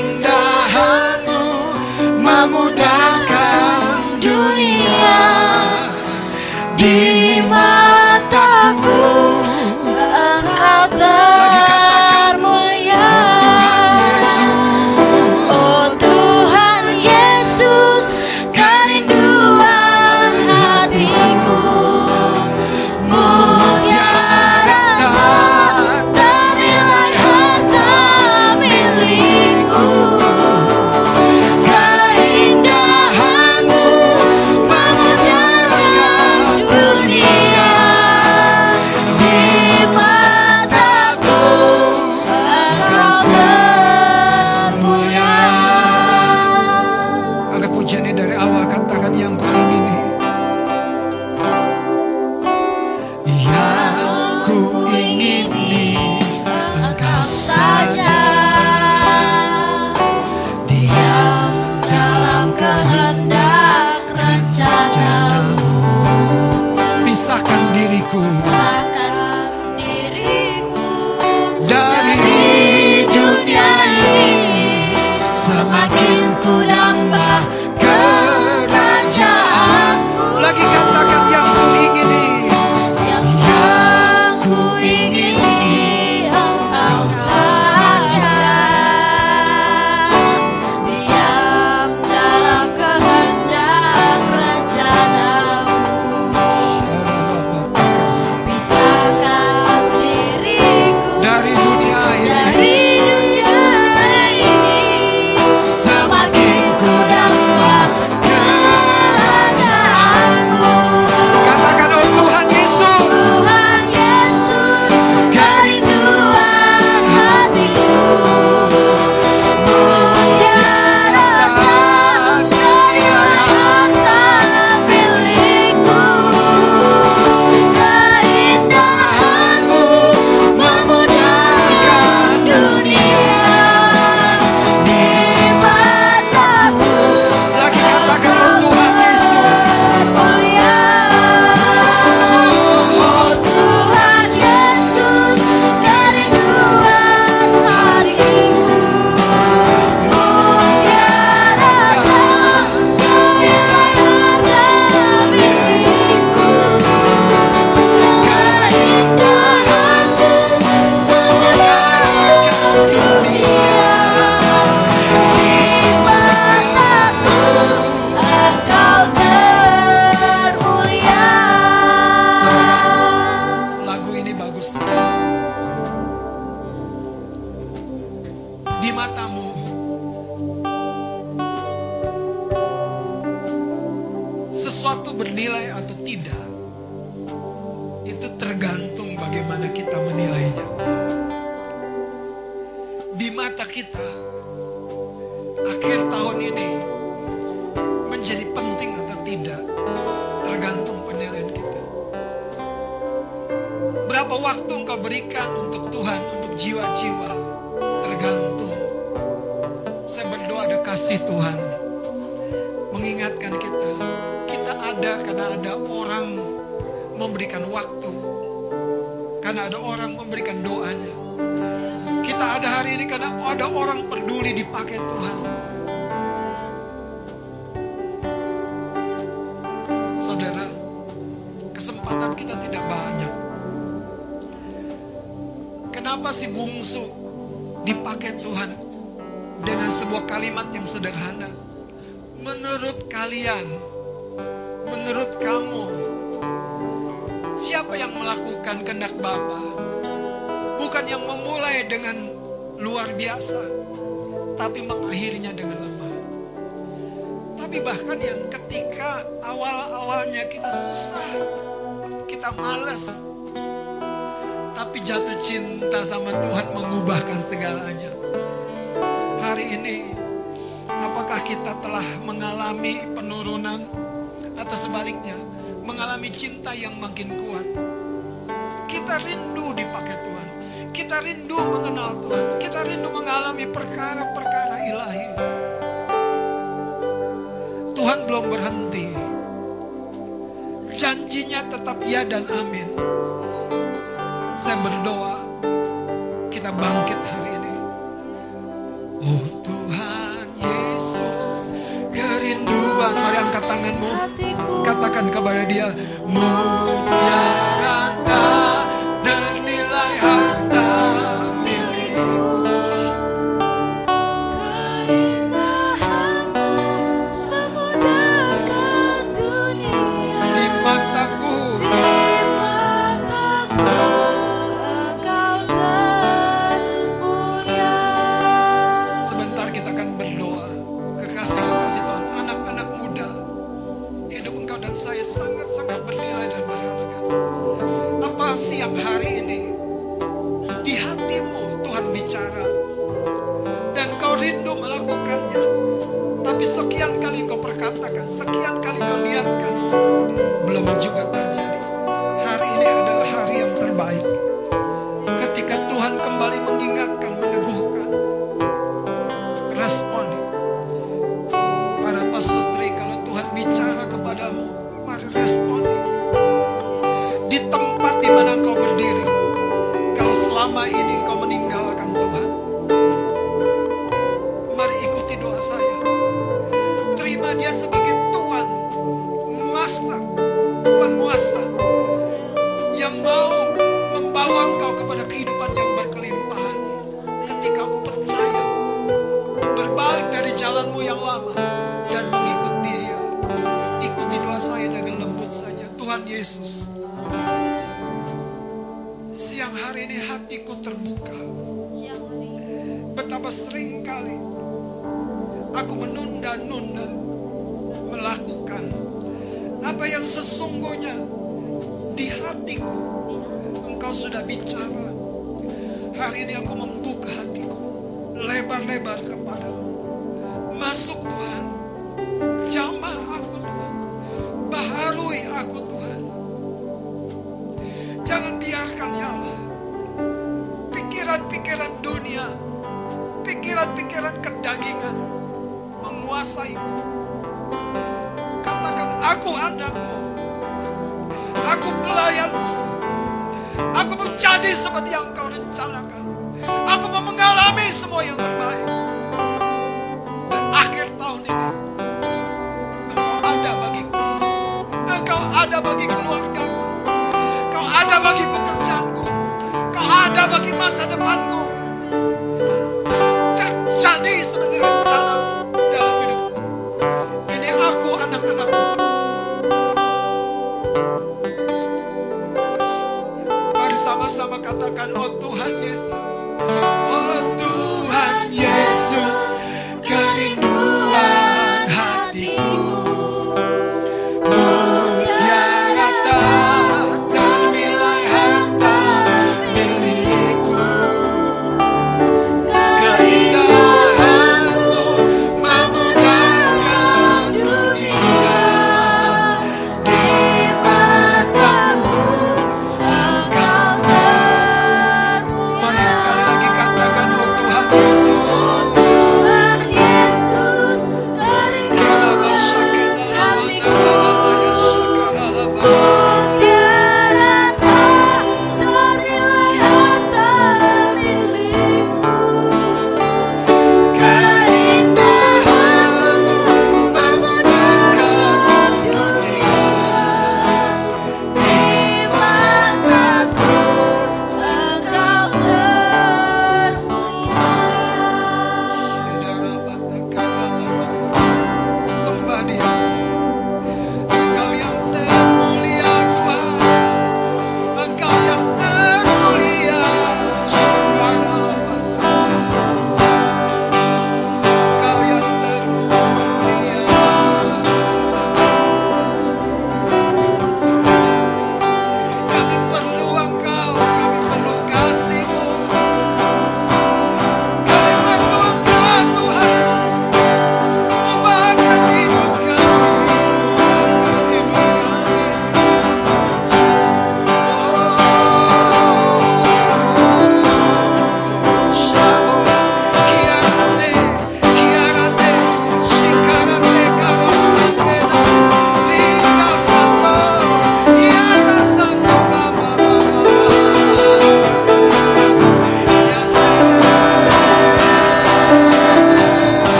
saudara, kesempatan kita tidak banyak. Kenapa si bungsu dipakai Tuhan dengan sebuah kalimat yang sederhana? Menurut kalian, menurut kamu, siapa yang melakukan kehendak Bapa? Bukan yang memulai dengan luar biasa, tapi mengakhirnya dengan lemah. Tapi bahkan yang ketika awal-awalnya kita susah, kita males. Tapi jatuh cinta sama Tuhan mengubahkan segalanya. Hari ini, apakah kita telah mengalami penurunan atau sebaliknya, mengalami cinta yang makin kuat? Kita rindu dipakai Tuhan. Kita rindu mengenal Tuhan. Kita rindu mengalami perkara-perkara Tuhan belum berhenti. Janjinya tetap ya dan amin. Saya berdoa kita bangkit hari ini. Oh Tuhan Yesus, kerinduan. Mari angkat tanganmu. Katakan kepada dia, mulia. bagi masa depanku. Terjadi seperti rencana dalam hidupku. Ini aku anak-anakku Mari sama-sama katakan, oh Tuhan Yesus.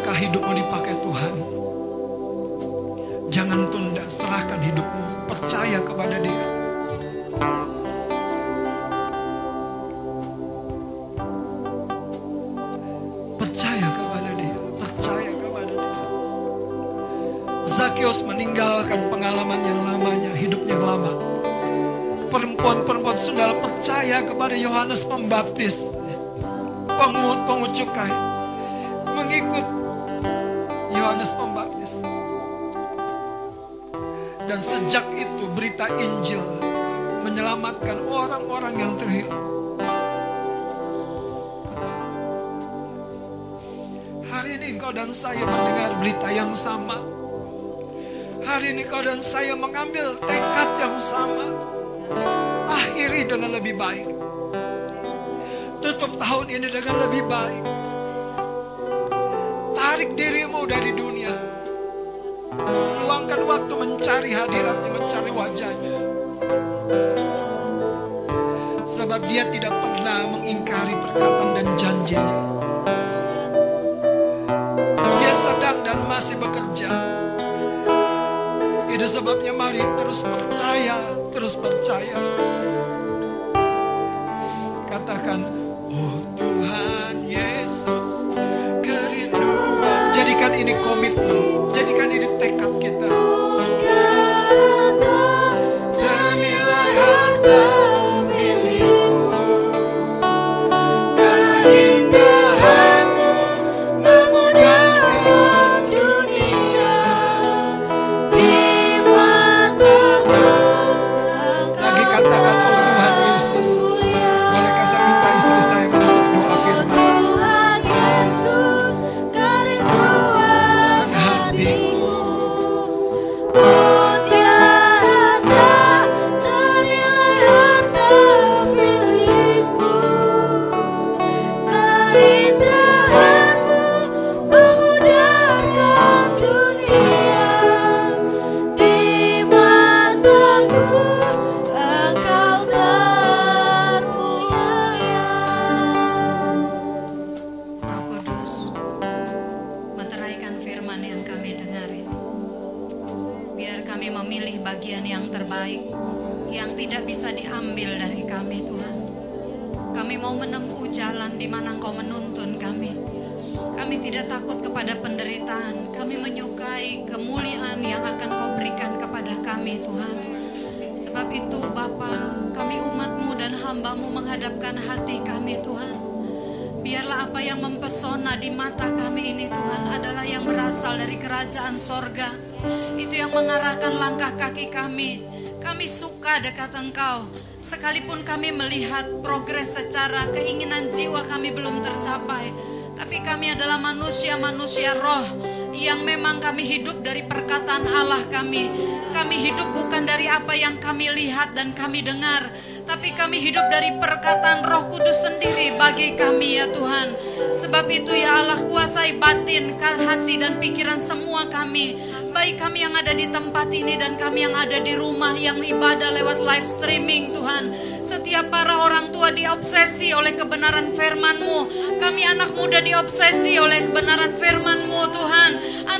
Rindukah hidupmu dipakai Tuhan? Jangan tunda, serahkan hidupmu, percaya kepada Dia. Percaya kepada Dia, percaya kepada Dia. Zakius meninggalkan pengalaman yang lamanya, hidup yang lama. Perempuan-perempuan saudara percaya kepada Yohanes Pembaptis. Pengut-pengut cukai mengikut Yohanes Pembaptis. Dan sejak itu berita Injil menyelamatkan orang-orang yang terhilang. Hari ini engkau dan saya mendengar berita yang sama. Hari ini kau dan saya mengambil tekad yang sama. Akhiri dengan lebih baik. Tutup tahun ini dengan lebih baik tarik dirimu dari dunia. Luangkan waktu mencari hadiratnya, mencari wajahnya. Sebab dia tidak pernah mengingkari perkataan dan janjinya. Dia sedang dan masih bekerja. Itu sebabnya mari terus percaya, terus percaya. Jadikan tekad kita. Apa yang kami lihat dan kami dengar, tapi kami hidup dari perkataan Roh Kudus sendiri bagi kami ya Tuhan. Sebab itu ya Allah kuasai batin, hati dan pikiran semua kami. Baik kami yang ada di tempat ini dan kami yang ada di rumah yang ibadah lewat live streaming Tuhan. Setiap para orang tua diobsesi oleh kebenaran firman-Mu. Kami anak muda diobsesi oleh kebenaran firman-Mu Tuhan.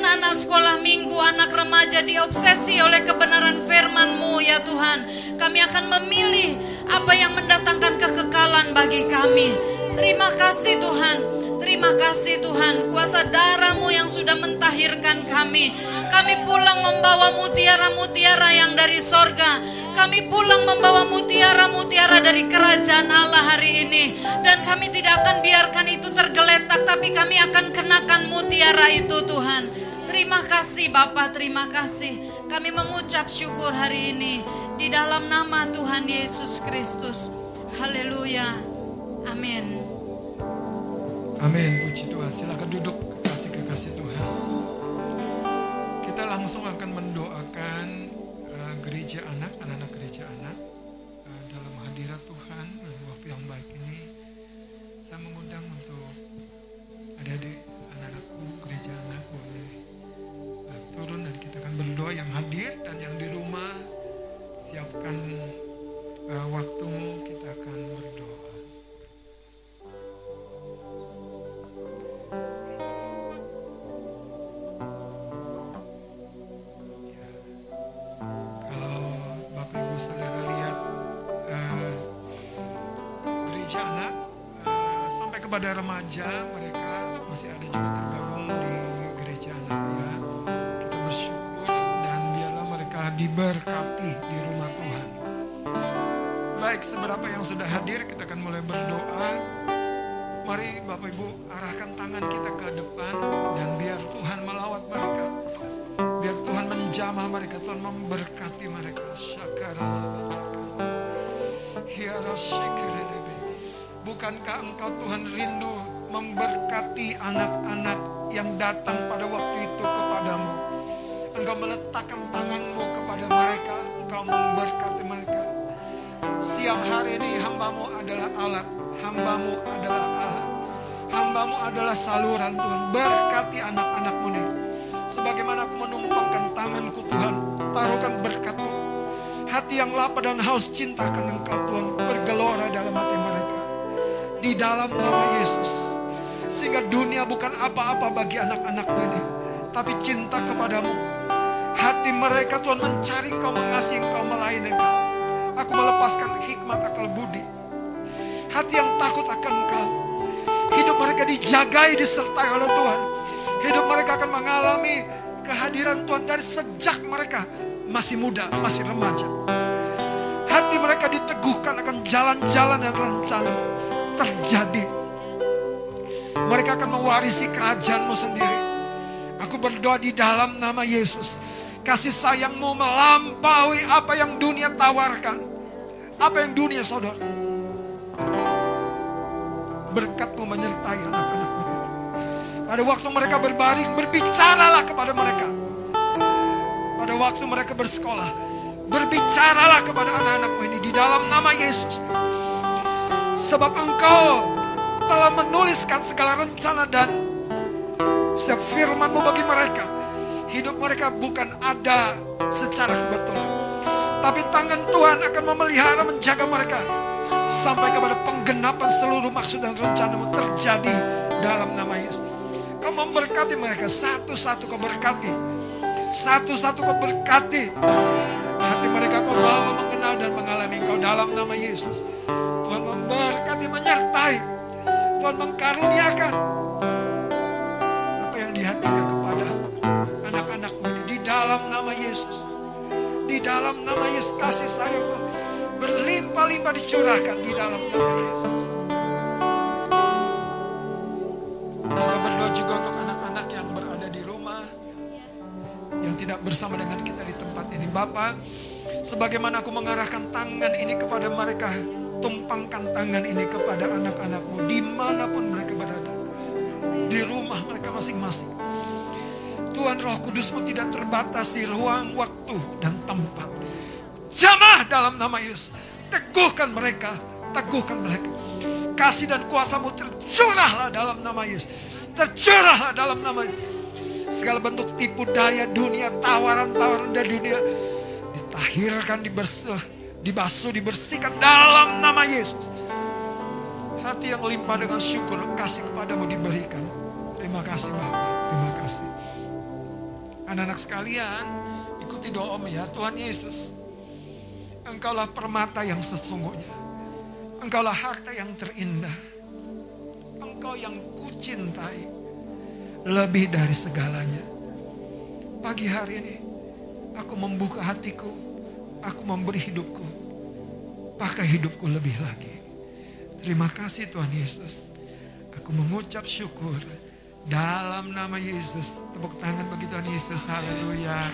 Anak-anak sekolah minggu, anak remaja diobsesi oleh kebenaran firman-Mu ya Tuhan. Kami akan memilih apa yang mendatangkan kekekalan bagi kami. Terima kasih Tuhan. Terima kasih Tuhan, kuasa darahmu yang sudah mentahirkan kami. Kami pulang membawa mutiara-mutiara yang dari sorga. Kami pulang membawa mutiara-mutiara dari kerajaan Allah hari ini. Dan kami tidak akan biarkan itu tergeletak, tapi kami akan kenakan mutiara itu Tuhan. Terima kasih Bapak, terima kasih. Kami mengucap syukur hari ini di dalam nama Tuhan Yesus Kristus. Haleluya. Amin. Amin, puji Tuhan. Silakan duduk, kasih kekasih Tuhan. langsung akan mendoakan uh, gereja anak, anak-anak dan yang di rumah siapkan uh, waktumu kita akan berdoa. Ya. Kalau Bapak Ibu Saudara lihat eh, gereja anak eh, sampai kepada remaja mereka masih ada juga diberkati di rumah Tuhan. Baik, seberapa yang sudah hadir kita akan mulai berdoa. Mari Bapak Ibu arahkan tangan kita ke depan dan biar Tuhan melawat mereka. Biar Tuhan menjamah mereka, Tuhan memberkati mereka. Hiarashikiridebe. Bukankah engkau Tuhan rindu memberkati anak-anak yang datang pada waktu itu kepadamu. Engkau meletakkan tanganmu kepada mereka, engkau memberkati mereka. Siang hari ini hambamu adalah alat, hambamu adalah alat. Hambamu adalah saluran Tuhan, berkati anak-anakmu nih. Sebagaimana aku menumpangkan tanganku Tuhan, taruhkan berkatmu. Hati yang lapar dan haus cintakan engkau Tuhan, bergelora dalam hati mereka. Di dalam nama Yesus. Sehingga dunia bukan apa-apa bagi anak-anakmu ini. Tapi cinta kepadamu. Hati mereka Tuhan mencari engkau, mengasihi engkau, melayani engkau. Aku melepaskan hikmat akal budi. Hati yang takut akan engkau. Hidup mereka dijagai, disertai oleh Tuhan. Hidup mereka akan mengalami kehadiran Tuhan dari sejak mereka masih muda, masih remaja. Hati mereka diteguhkan akan jalan-jalan yang rencana terjadi. Mereka akan mewarisi kerajaanmu sendiri. Aku berdoa di dalam nama Yesus. Kasih sayangmu melampaui apa yang dunia tawarkan. Apa yang dunia sodor. Berkatmu menyertai anak-anakmu. Pada waktu mereka berbaring, berbicaralah kepada mereka. Pada waktu mereka bersekolah, berbicaralah kepada anak-anakmu ini di dalam nama Yesus. Sebab engkau telah menuliskan segala rencana dan setiap firmanmu bagi mereka. Hidup mereka bukan ada secara kebetulan. Tapi tangan Tuhan akan memelihara menjaga mereka. Sampai kepada penggenapan seluruh maksud dan rencanamu terjadi dalam nama Yesus. Kau memberkati mereka satu-satu kau berkati. Satu-satu kau berkati. Hati mereka kau bawa mengenal dan mengalami kau dalam nama Yesus. Tuhan memberkati, menyertai. Tuhan mengkaruniakan dalam nama Yesus kasih sayang Tuhan berlimpah-limpah dicurahkan di dalam nama Yesus. Kita berdoa juga untuk anak-anak yang berada di rumah yang tidak bersama dengan kita di tempat ini. Bapak, sebagaimana aku mengarahkan tangan ini kepada mereka, tumpangkan tangan ini kepada anak-anakmu di mana pun mereka berada. Di rumah mereka masing-masing. Tuhan Roh Kudusmu tidak terbatas di ruang, waktu, dan tempat. Jamah dalam nama Yesus. Teguhkan mereka, teguhkan mereka. Kasih dan kuasamu tercurahlah dalam nama Yesus. Tercurahlah dalam nama Yesus. Segala bentuk tipu daya dunia, tawaran-tawaran dari dunia. Ditahirkan, dibersih, dibasuh, dibersihkan dalam nama Yesus. Hati yang limpah dengan syukur, kasih kepadamu diberikan. Terima kasih Bapak, terima kasih. Anak-anak sekalian, ikuti doa ya Tuhan Yesus. Engkaulah permata yang sesungguhnya. Engkaulah harta yang terindah. Engkau yang kucintai lebih dari segalanya. Pagi hari ini aku membuka hatiku, aku memberi hidupku. Pakai hidupku lebih lagi. Terima kasih Tuhan Yesus. Aku mengucap syukur dalam nama Yesus. Tepuk tangan bagi Tuhan Yesus. Haleluya.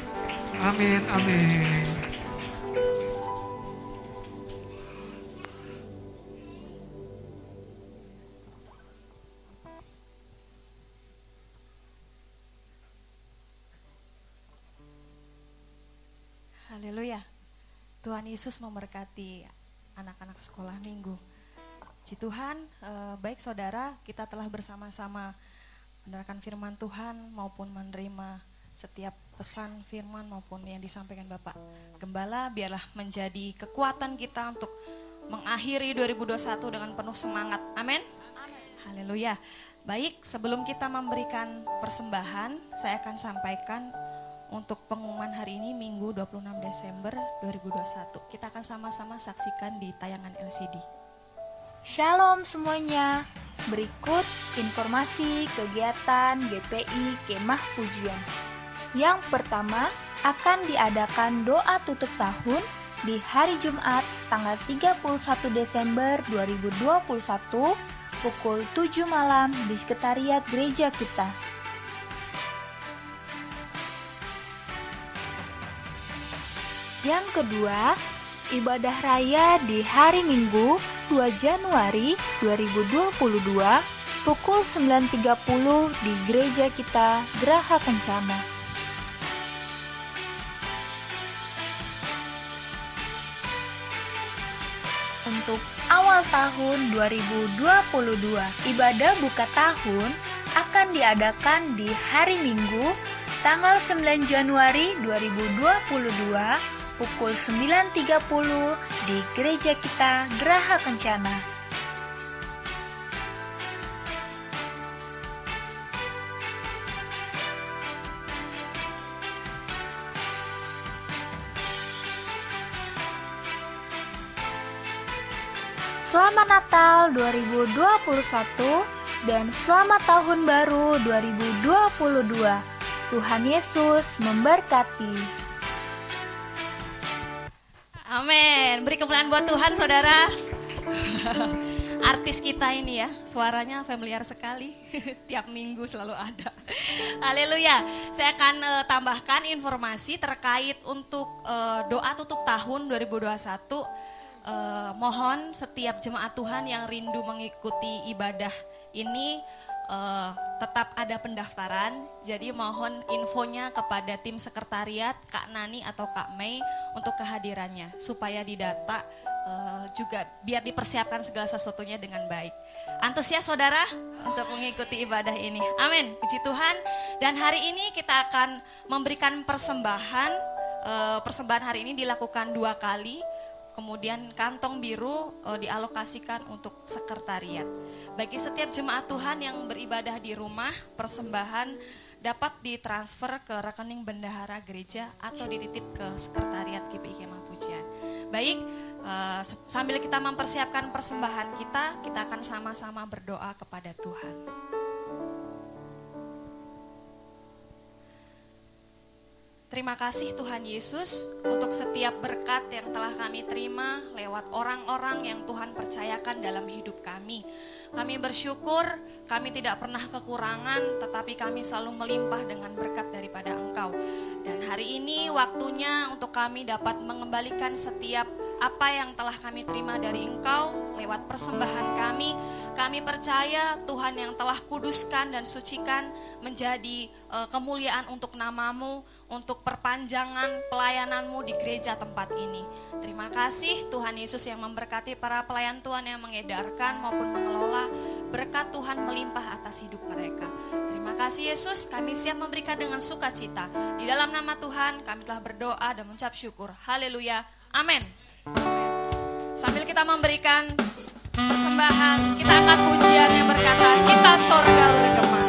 Amin, amin. Tuhan Yesus memberkati anak-anak sekolah minggu. Puji Tuhan, eh, baik saudara, kita telah bersama-sama mendengarkan firman Tuhan maupun menerima setiap pesan firman maupun yang disampaikan Bapak Gembala biarlah menjadi kekuatan kita untuk mengakhiri 2021 dengan penuh semangat. Amin. Haleluya. Baik, sebelum kita memberikan persembahan, saya akan sampaikan untuk pengumuman hari ini Minggu 26 Desember 2021. Kita akan sama-sama saksikan di tayangan LCD. Shalom semuanya. Berikut informasi kegiatan GPI Kemah Pujian. Yang pertama, akan diadakan doa tutup tahun di hari Jumat tanggal 31 Desember 2021 pukul 7 malam di sekretariat gereja kita. Yang kedua, ibadah raya di hari Minggu 2 Januari 2022 pukul 9.30 di gereja kita Geraha Kencana. untuk awal tahun 2022. Ibadah buka tahun akan diadakan di hari Minggu tanggal 9 Januari 2022 pukul 9.30 di gereja kita Geraha Kencana. Selamat Natal 2021 dan selamat tahun baru 2022. Tuhan Yesus memberkati. Amin. Beri kemuliaan buat Tuhan, saudara. Artis kita ini ya, suaranya familiar sekali. Tiap minggu selalu ada. Haleluya. Saya akan uh, tambahkan informasi terkait untuk uh, doa tutup tahun 2021 uh, mohon setiap jemaat Tuhan yang rindu mengikuti ibadah ini uh, tetap ada pendaftaran. Jadi mohon infonya kepada tim sekretariat Kak Nani atau Kak Mei untuk kehadirannya supaya didata uh, juga biar dipersiapkan segala sesuatunya dengan baik. Antusias saudara untuk mengikuti ibadah ini. Amin. Puji Tuhan. Dan hari ini kita akan memberikan persembahan. persembahan hari ini dilakukan dua kali kemudian kantong biru uh, dialokasikan untuk sekretariat. Bagi setiap jemaat Tuhan yang beribadah di rumah, persembahan dapat ditransfer ke rekening bendahara gereja atau dititip ke sekretariat GPI Kemah Pujian. Baik, uh, sambil kita mempersiapkan persembahan kita, kita akan sama-sama berdoa kepada Tuhan. Terima kasih Tuhan Yesus untuk setiap berkat yang telah kami terima lewat orang-orang yang Tuhan percayakan dalam hidup kami. Kami bersyukur kami tidak pernah kekurangan tetapi kami selalu melimpah dengan berkat daripada Engkau. Dan hari ini waktunya untuk kami dapat mengembalikan setiap apa yang telah kami terima dari Engkau lewat persembahan kami. Kami percaya Tuhan yang telah kuduskan dan sucikan menjadi uh, kemuliaan untuk namamu untuk perpanjangan pelayananmu di gereja tempat ini. Terima kasih Tuhan Yesus yang memberkati para pelayan Tuhan yang mengedarkan maupun mengelola berkat Tuhan melimpah atas hidup mereka. Terima kasih Yesus, kami siap memberikan dengan sukacita. Di dalam nama Tuhan kami telah berdoa dan mengucap syukur. Haleluya. Amin. Sambil kita memberikan persembahan, kita angkat pujian yang berkata, kita sorga bergema.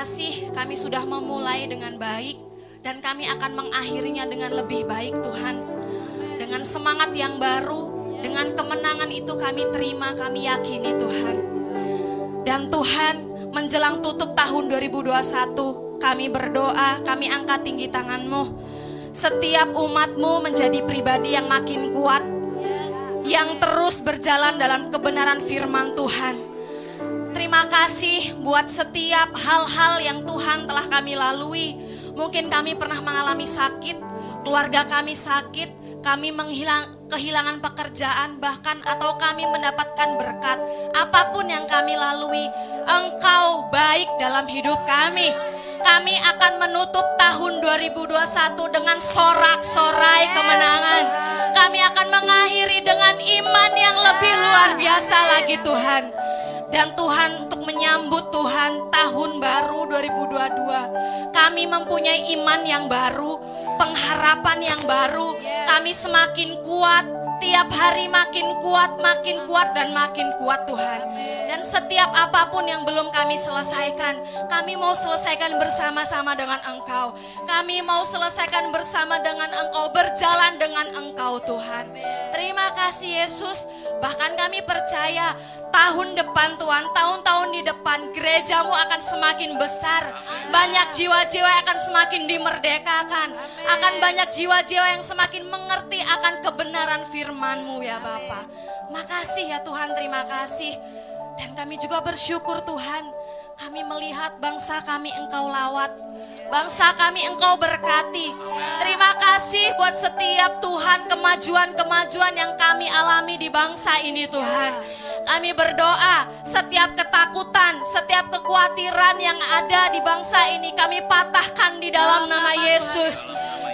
Kasih kami sudah memulai dengan baik dan kami akan mengakhirinya dengan lebih baik Tuhan. Dengan semangat yang baru, dengan kemenangan itu kami terima, kami yakini Tuhan. Dan Tuhan menjelang tutup tahun 2021, kami berdoa, kami angkat tinggi tanganmu. Setiap umatmu menjadi pribadi yang makin kuat, yang terus berjalan dalam kebenaran firman Tuhan. Terima kasih buat setiap hal-hal yang Tuhan telah kami lalui. Mungkin kami pernah mengalami sakit, keluarga kami sakit, kami menghilang kehilangan pekerjaan, bahkan atau kami mendapatkan berkat. Apa pun yang kami lalui, Engkau baik dalam hidup kami. Kami akan menutup tahun 2021 dengan sorak-sorai kemenangan. Kami akan mengakhiri dengan iman yang lebih luar biasa lagi Tuhan. Dan Tuhan untuk menyambut Tuhan tahun baru 2022 Kami mempunyai iman yang baru Pengharapan yang baru. Kami semakin kuat Tiap hari makin kuat, makin kuat dan makin kuat Tuhan. Dan setiap apa pun yang belum kami selesaikan, kami mau selesaikan bersama-sama dengan Engkau. Kami mau selesaikan bersama dengan Engkau, berjalan dengan Engkau Tuhan. Terima kasih Yesus. Bahkan kami percaya tahun depan Tuhan, tahun-tahun di depan gerejamu akan semakin besar. Banyak jiwa-jiwa akan semakin dimerdekakan. Akan banyak jiwa-jiwa yang semakin mengerti akan kebenaran firmanmu ya Bapa. Makasih ya Tuhan, terima kasih. Dan kami juga bersyukur Tuhan, kami melihat bangsa kami engkau lawat. Bangsa kami engkau berkati. Terima kasih buat setiap Tuhan kemajuan-kemajuan yang kami alami di bangsa ini Tuhan. Kami berdoa setiap ketakutan, setiap kekhawatiran yang ada di bangsa ini kami patahkan di dalam nama Yesus.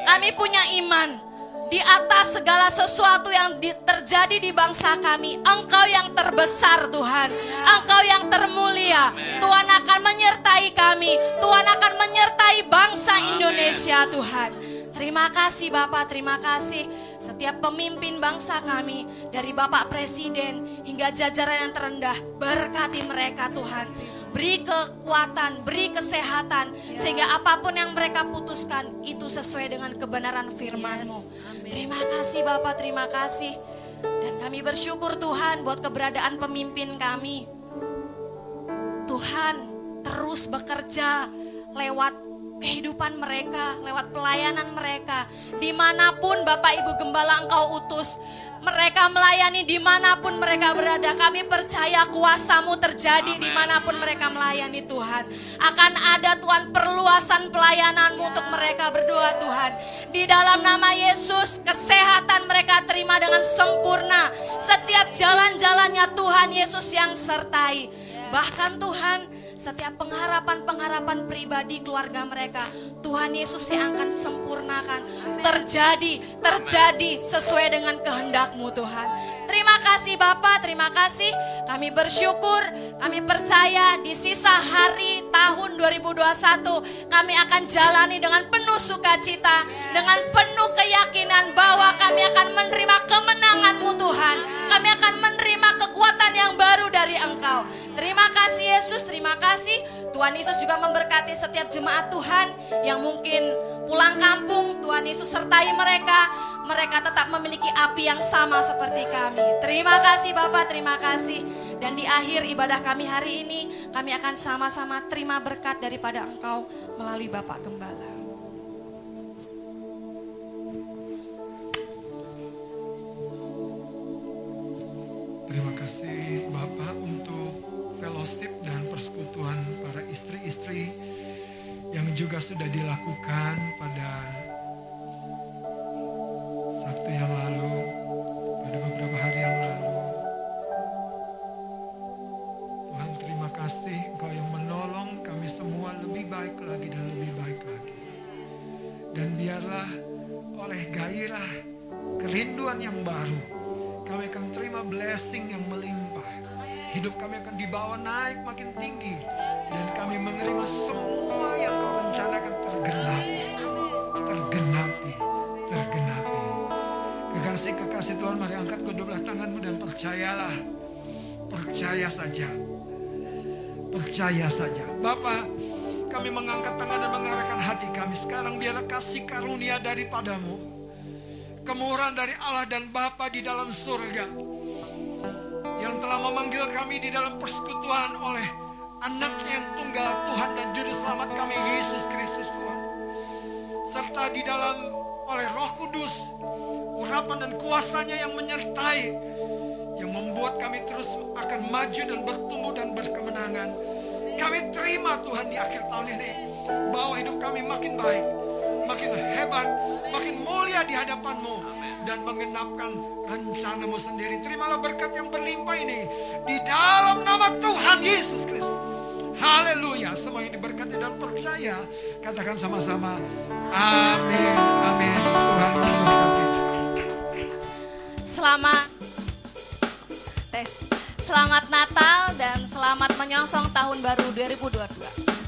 Kami punya iman di atas segala sesuatu yang di, terjadi di bangsa kami. Engkau yang terbesar Tuhan. Engkau yang termulia. Tuhan akan menyertai kami. Tuhan akan menyertai bangsa Indonesia Tuhan. Terima kasih Bapak, terima kasih setiap pemimpin bangsa kami dari Bapak Presiden hingga jajaran yang terendah. Berkati mereka Tuhan. Beri kekuatan, beri kesehatan sehingga apa pun yang mereka putuskan itu sesuai dengan kebenaran firman-Mu. Terima kasih Bapak, terima kasih. Dan kami bersyukur Tuhan buat keberadaan pemimpin kami. Tuhan terus bekerja lewat kehidupan mereka, lewat pelayanan mereka. Di mana pun Bapak Ibu Gembala engkau utus, mereka melayani di mana pun mereka berada. Kami percaya kuasamu terjadi Amen. di mana pun mereka melayani Tuhan. Akan ada Tuhan perluasan pelayananmu untuk mereka berdoa Tuhan. Di dalam nama Yesus, kesehatan mereka terima dengan sempurna. Setiap jalan-jalannya Tuhan Yesus yang sertai. Bahkan Tuhan, setiap pengharapan-pengharapan pribadi keluarga mereka, Tuhan Yesus yang akan sempurnakan. Terjadi, terjadi sesuai dengan kehendakmu Tuhan. Terima kasih Bapak, terima kasih. Kami bersyukur, kami percaya di sisa hari tahun 2021 kami akan jalani dengan penuh sukacita, dengan penuh keyakinan bahwa kami akan menerima kemenanganmu Tuhan. Kami akan menerima kekuatan yang baru dari Engkau. Terima kasih Yesus, terima kasih. Tuhan Yesus juga memberkati setiap jemaat Tuhan yang mungkin pulang kampung. Tuhan Yesus sertai mereka. Mereka tetap memiliki api yang sama seperti kami. Terima kasih Bapak, terima kasih. Dan di akhir ibadah kami hari ini, kami akan sama-sama terima berkat daripada Engkau melalui Bapak Gembala. Terima kasih Bapak untuk fellowship dan persekutuan para istri-istri yang juga sudah dilakukan pada Sabtu yang lalu, pada beberapa hari yang lalu. Tuhan terima kasih Engkau yang menolong kami semua lebih baik lagi dan lebih baik lagi. Dan biarlah oleh gairah kerinduan yang baru, kami akan terima blessing yang melimpah hidup kami akan dibawa naik makin tinggi Dan kami menerima semua yang kau rencanakan. Tergenapi. Tergenapi. Kekasih-kekasih Tuhan mari angkat kedua belah tanganmu dan percayalah. Percaya saja. Percaya saja. Bapak, kami mengangkat tangan dan mengarahkan hati kami. Sekarang biarlah kasih karunia daripadamu. Kemurahan dari Allah dan Bapa di dalam surga. Yang telah memanggil kami di dalam persekutuan oleh anaknya yang tunggal Tuhan dan Juru Selamat kami Yesus Kristus Tuhan. Serta di dalam oleh roh kudus. Urapan dan kuasanya yang menyertai yang membuat kami terus akan maju dan bertumbuh dan berkemenangan. Kami terima Tuhan di akhir tahun ini bahwa hidup kami makin baik, makin hebat, makin mulia di hadapanmu dan mengenapkan rencanamu sendiri. Terimalah berkat yang berlimpah ini di dalam nama Tuhan Yesus Kristus. Haleluya, semua yang diberkati dan percaya. Katakan sama-sama, amin, amin. Tuhan memberkati. Selamat tes. Selamat Natal dan selamat menyongsong tahun baru 2022.